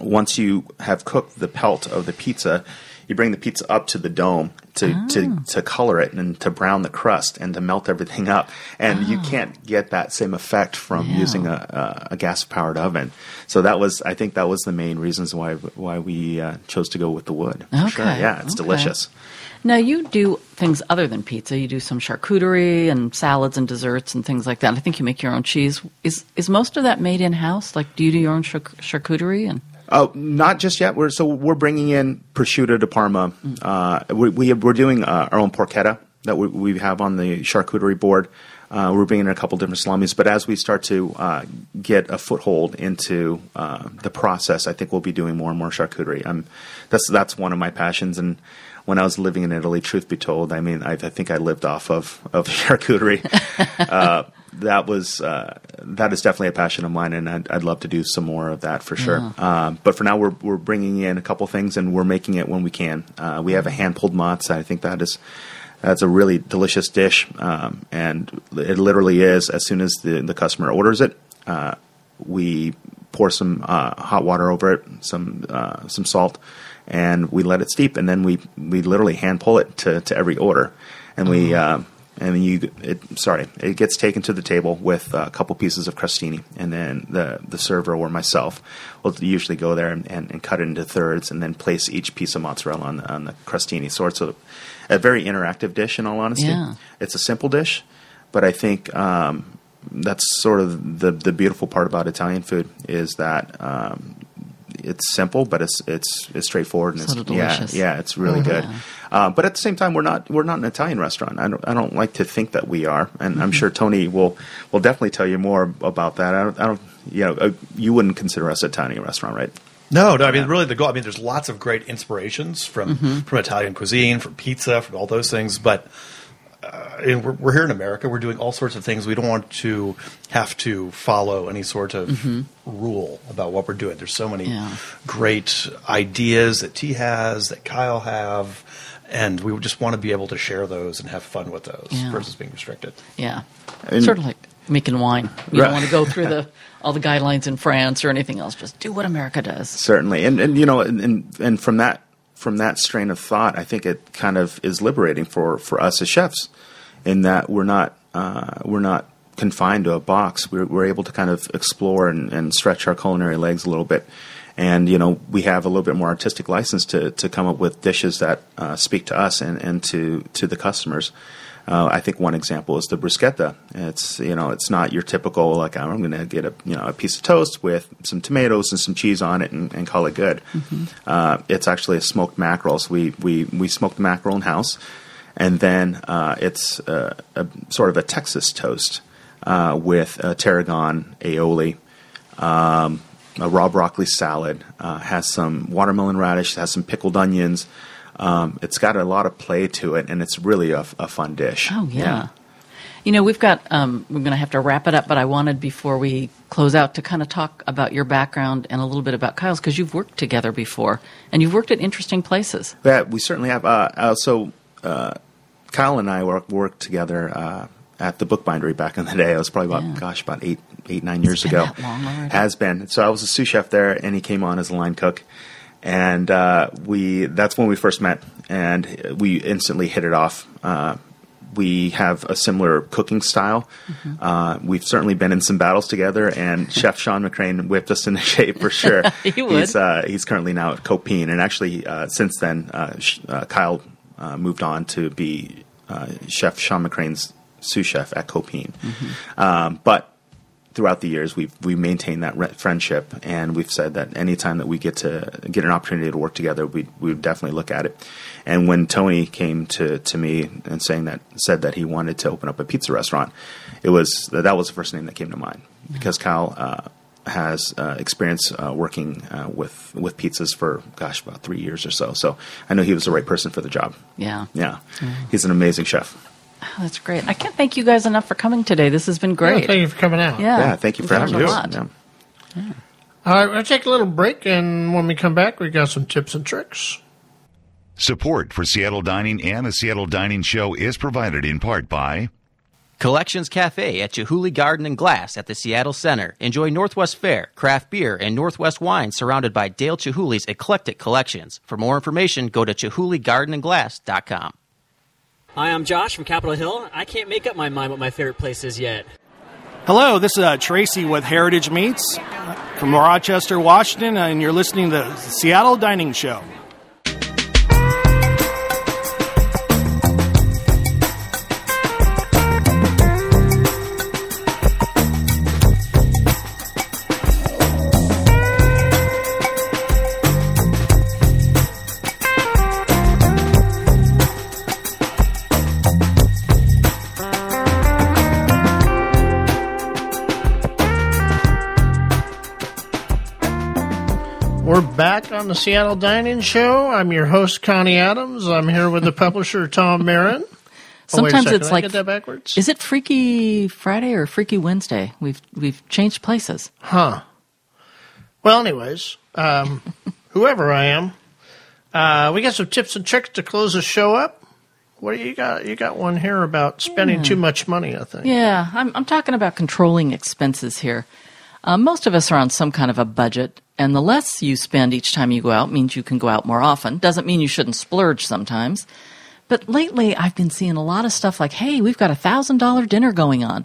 once you have cooked the pelt of the pizza, you bring the pizza up to the dome to, to, to color it and to brown the crust and to melt everything up. And you can't get that same effect from using a, a, a gas powered oven. So that was, I think that was the main reasons why why we uh, chose to go with the wood. For Sure. Okay, Yeah, it's okay. delicious. Now you do things other than pizza. You do some charcuterie and salads and desserts and things like that. I think you make your own cheese. Is is most of that made in house? Like, do you do your own char- charcuterie? And Oh, not just yet. We're so we're bringing in prosciutto de Parma. Uh, we, we we're doing uh, our own porchetta that we, we have on the charcuterie board. Uh, we're bringing in a couple different salamis, but as we start to uh, get a foothold into uh, the process, I think we'll be doing more and more charcuterie. Um, that's that's one of my passions, and when I was living in Italy, truth be told, I mean, I, I think I lived off of of charcuterie. Uh, that was uh, that is definitely a passion of mine, and I'd, I'd love to do some more of that for sure. Um, but for now, we're we're bringing in a couple things, and we're making it when we can. Uh, we have a hand pulled mozz. I think that is that's a really delicious dish, um, and it literally is. As soon as the the customer orders it, uh, we pour some uh, hot water over it, some uh, some salt, and we let it steep, and then we we literally hand pull it to, to every order, and we. And you, it, sorry, it gets taken to the table with a couple pieces of crostini, and then the the server or myself will usually go there and, and, and cut it into thirds, and then place each piece of mozzarella on the, on the crostini. So it's a, a very interactive dish. In all honesty, Yeah. it's a simple dish, but I think um, that's sort of the the beautiful part about Italian food is that um, it's simple, but it's it's it's straightforward and Sort it's yeah yeah it's really Oh, good. Uh, but at the same time, we're not we're not an Italian restaurant. I don't I don't like to think that we are, and I'm Mhm. sure Tony will will definitely tell you more about that. I don't, I don't you know uh, you wouldn't consider us an Italian restaurant, right? No, no. I mean, really, the goal. I mean, there's lots of great inspirations from Mhm. from Italian cuisine, from pizza, from all those things. But uh, and we're, we're here in America. We're doing all sorts of things. We don't want to have to follow any sort of Mhm. rule about what we're doing. There's so many Yeah. great ideas that T has, that Kyle have, and we just want to be able to share those and have fun with those Yeah. versus being restricted. yeah, And- sort of like making wine. You Right. don't want to go through the all the guidelines in France or anything else. Just do what America does. Certainly, and and you know, and and, and from that from that strain of thought, I think it kind of is liberating for for us as chefs, in that we're not uh, we're not confined to a box. We're we're able to kind of explore and, and stretch our culinary legs a little bit. And you know we have a little bit more artistic license to, to come up with dishes that uh, speak to us and, and to, to the customers. Uh, I think one example is the bruschetta. It's you know it's not your typical like I'm going to get a you know a piece of toast with some tomatoes and some cheese on it and, and call it good. Uh, it's actually a smoked mackerel. So we we we smoke the mackerel in house, and then uh, it's uh, a sort of a Texas toast uh, with uh, tarragon aioli. Um, a raw broccoli salad uh, has some watermelon radish, has some pickled onions. Um, it's got a lot of play to it, and it's really a, a fun dish. Oh yeah. You know, we've got, um, we're going to have to wrap it up, but I wanted before we close out to kind of talk about your background and a little bit about Kyle's because you've worked together before and you've worked at interesting places. Yeah, we certainly have. Uh, uh, so uh, Kyle and I worked, worked together uh, at the Bookbindery back in the day. It was probably about gosh, about eight, eight, nine years ago. that long already? Has been. So I was a sous chef there, and he came on as a line cook, and uh, we that's when we first met, and we instantly hit it off. Uh, we have a similar cooking style. Mm-hmm. Uh, we've certainly been in some battles together, and Chef Shaun McCrain whipped us into shape for sure. He would. He's, uh, he's currently now at Copine, and actually, uh, since then, uh, uh, Kyle uh, moved on to be uh, Chef Shaun McCrain's sous chef at Copine. Um, but throughout the years, we've we maintained that re- friendship, and we've said that anytime that we get to get an opportunity to work together, we we would definitely look at it. And when Tony came to, to me and saying that said that he wanted to open up a pizza restaurant, it was that was the first name that came to mind because Kyle. Uh, has uh, experience uh, working uh, with with pizzas for gosh about three years or so. So I know he was the right person for the job. Yeah. Yeah, he's an amazing chef. Oh, that's great. I can't thank you guys enough for coming today. This has been great. Yeah, thank you for coming out. Yeah. Yeah, thank you for having learned us. a lot. Yeah. All right, we'll take a little break, and when we come back, we've got some tips and tricks. Support for Seattle Dining and the Seattle Dining Show is provided in part by Collections Cafe at Chihuly Garden and Glass at the Seattle Center. Enjoy Northwest Fare, craft beer, and Northwest wine surrounded by Dale Chihuly's eclectic collections. For more information, go to ChihulyGardenandGlass.com. Hi, I'm Josh from Capitol Hill. I can't make up my mind what my favorite place is yet. Hello, this is uh, Tracy with Heritage Meats uh, from Rochester, Washington, and you're listening to the Seattle Dining Show. We're back on the Seattle Dining Show. I'm your host, Connie Adams. I'm here with the publisher, Tom Marin. Oh, Sometimes second, it's I like get that backwards. Is it Freaky Friday or Freaky Wednesday? We've we've changed places. Huh. Well, anyways, um, whoever I am, uh, we got some tips and tricks to close the show up. What do you got? You got one here about spending Yeah. too much money. I think. Yeah, I'm I'm talking about controlling expenses here. Uh, most of us are on some kind of a budget, and the less you spend each time you go out means you can go out more often. Doesn't mean you shouldn't splurge sometimes. But lately, I've been seeing a lot of stuff like, "Hey, we've got a thousand dollar dinner going on,"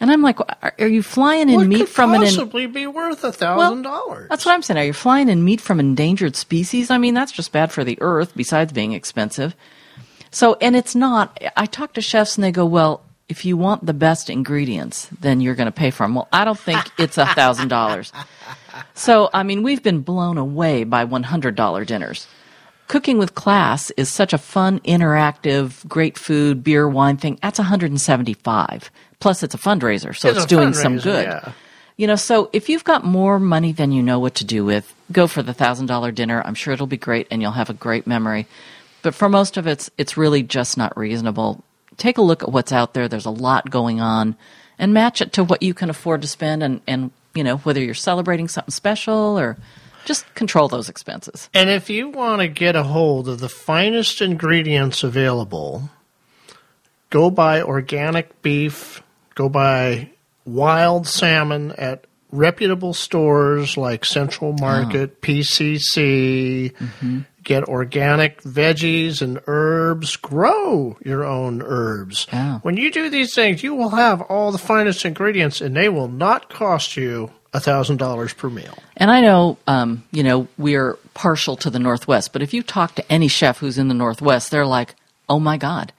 and I'm like, "Are you flying in What meat from an?" possibly be worth a thousand dollars? That's what I'm saying. Are you flying in meat from endangered species? I mean, that's just bad for the earth, besides being expensive. So, and it's not. I talk to chefs and they go, well, if you want the best ingredients, then you're going to pay for them. Well, I don't think it's a thousand dollars. So, I mean, we've been blown away by $100 dinners. Cooking with class is such a fun, interactive, great food, beer, wine thing. That's 175. Plus, it's a fundraiser, so It's it's, doing some good. yeah. You know, so if you've got more money than you know what to do with, go for the thousand dollar dinner. I'm sure it'll be great and you'll have a great memory. But for most of it's it's really just not reasonable. Take a look at what's out there. There's a lot going on and match it to what you can afford to spend and, and you know, whether you're celebrating something special or just control those expenses. And if you want to get a hold of the finest ingredients available, go buy organic beef, go buy wild salmon at reputable stores like Central Market, oh. PCC. Get organic veggies and herbs. Grow your own herbs. When you do these things, you will have all the finest ingredients, and they will not cost you a thousand dollars per meal. And I know, um, you know, we're partial to the Northwest, but if you talk to any chef who's in the Northwest, they're like, "Oh my God,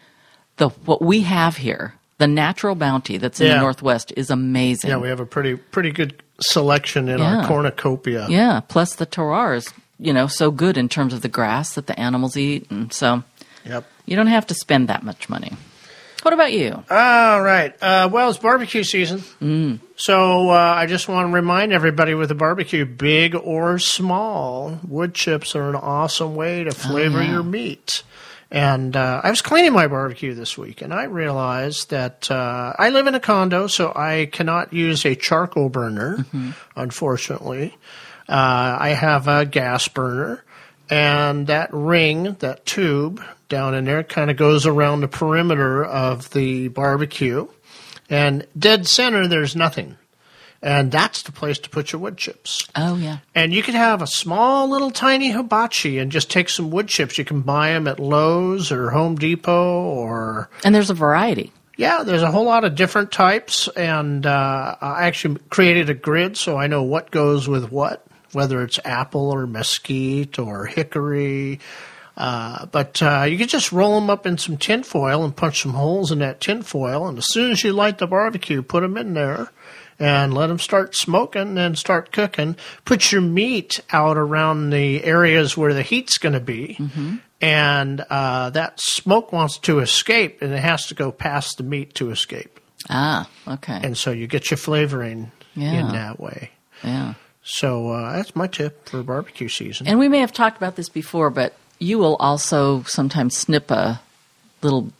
the what we have here, the natural bounty that's in Yeah. the Northwest is amazing." Yeah, we have a pretty pretty good selection in Yeah. our cornucopia. Yeah, plus the terroir is, you know, so good in terms of the grass that the animals eat, and so Yep. you don't have to spend that much money. What about you? All right. Uh, well, it's barbecue season. Mm. So uh, I just want to remind everybody with a barbecue, big or small, wood chips are an awesome way to flavor yeah. your meat. And uh, I was cleaning my barbecue this week, and I realized that uh, I live in a condo, so I cannot use a charcoal burner, unfortunately. Uh, I have a gas burner, and that ring, that tube down in there, kind of goes around the perimeter of the barbecue. And dead center, there's nothing. And that's the place to put your wood chips. Oh yeah. And you could have a small little tiny hibachi and just take some wood chips. You can buy them at Lowe's or Home Depot or And there's a variety. yeah, there's a whole lot of different types, and uh, I actually created a grid so I know what goes with what, whether it's apple or mesquite or hickory. Uh, but uh, you can just roll them up in some tin foil and punch some holes in that tin foil. And as soon as you light the barbecue, put them in there and let them start smoking and start cooking. Put your meat out around the areas where the heat's going to be. Mm-hmm. And uh, that smoke wants to escape, and it has to go past the meat to escape. Ah, okay. And so you get your flavoring Yeah. in that way. Yeah. So uh, that's my tip for barbecue season. And we may have talked about this before, but you will also sometimes snip a little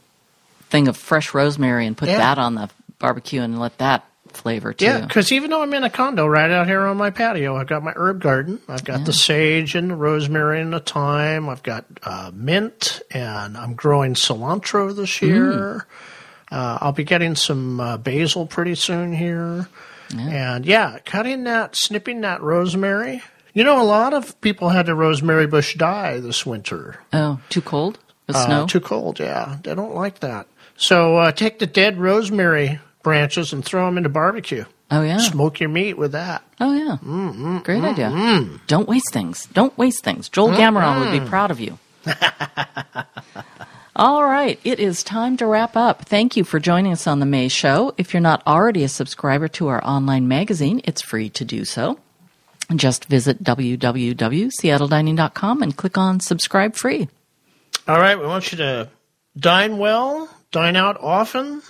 thing of fresh rosemary and put Yeah. that on the barbecue and let that flavor too. Yeah, because even though I'm in a condo right out here on my patio, I've got my herb garden. I've got the sage and the rosemary and the thyme. I've got uh, mint, and I'm growing cilantro this year. Uh, I'll be getting some uh, basil pretty soon here. And yeah, cutting that, snipping that rosemary. You know, a lot of people had their rosemary bush die this winter. Oh, too cold with Uh, snow. Too cold, yeah. They don't like that. So uh, take the dead rosemary branches and throw them into barbecue. oh yeah. Smoke your meat with that. Oh yeah. Mm-hmm. Great idea. Don't waste things. Don't waste things. Joel Gameron would be proud of you. All right, it is time to wrap up. Thank you for joining us on the May Show. If you're not already a subscriber to our online magazine, it's free to do so. Just visit www.seattledining.com and click on subscribe free. All right, we want you to dine well, dine out often,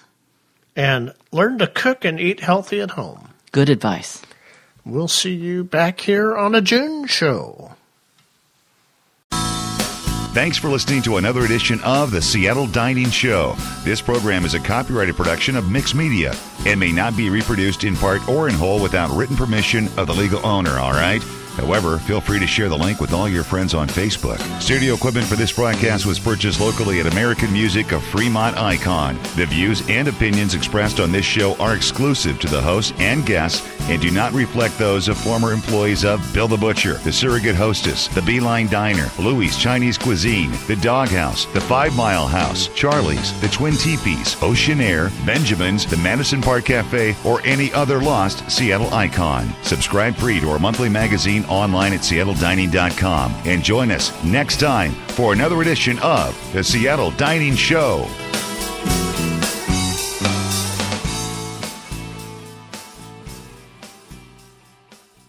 and learn to cook and eat healthy at home. Good advice. We'll see you back here on a June show. Thanks for listening to another edition of the Seattle Dining Show. This program is a copyrighted production of Mix Media and may not be reproduced in part or in whole without written permission of the legal owner, all right? However, feel free to share the link with all your friends on Facebook. Studio equipment for this broadcast was purchased locally at American Music of Fremont Icon. The views and opinions expressed on this show are exclusive to the host and guests and do not reflect those of former employees of Bill the Butcher, the Surrogate Hostess, the Beeline Diner, Louis Chinese Cuisine, the Doghouse, the Five Mile House, Charlie's, the Twin Teepees, Ocean Air, Benjamin's, the Madison Park Cafe, or any other lost Seattle icon. Subscribe free to our monthly magazine online at seattledining.com and join us next time for another edition of the Seattle Dining Show.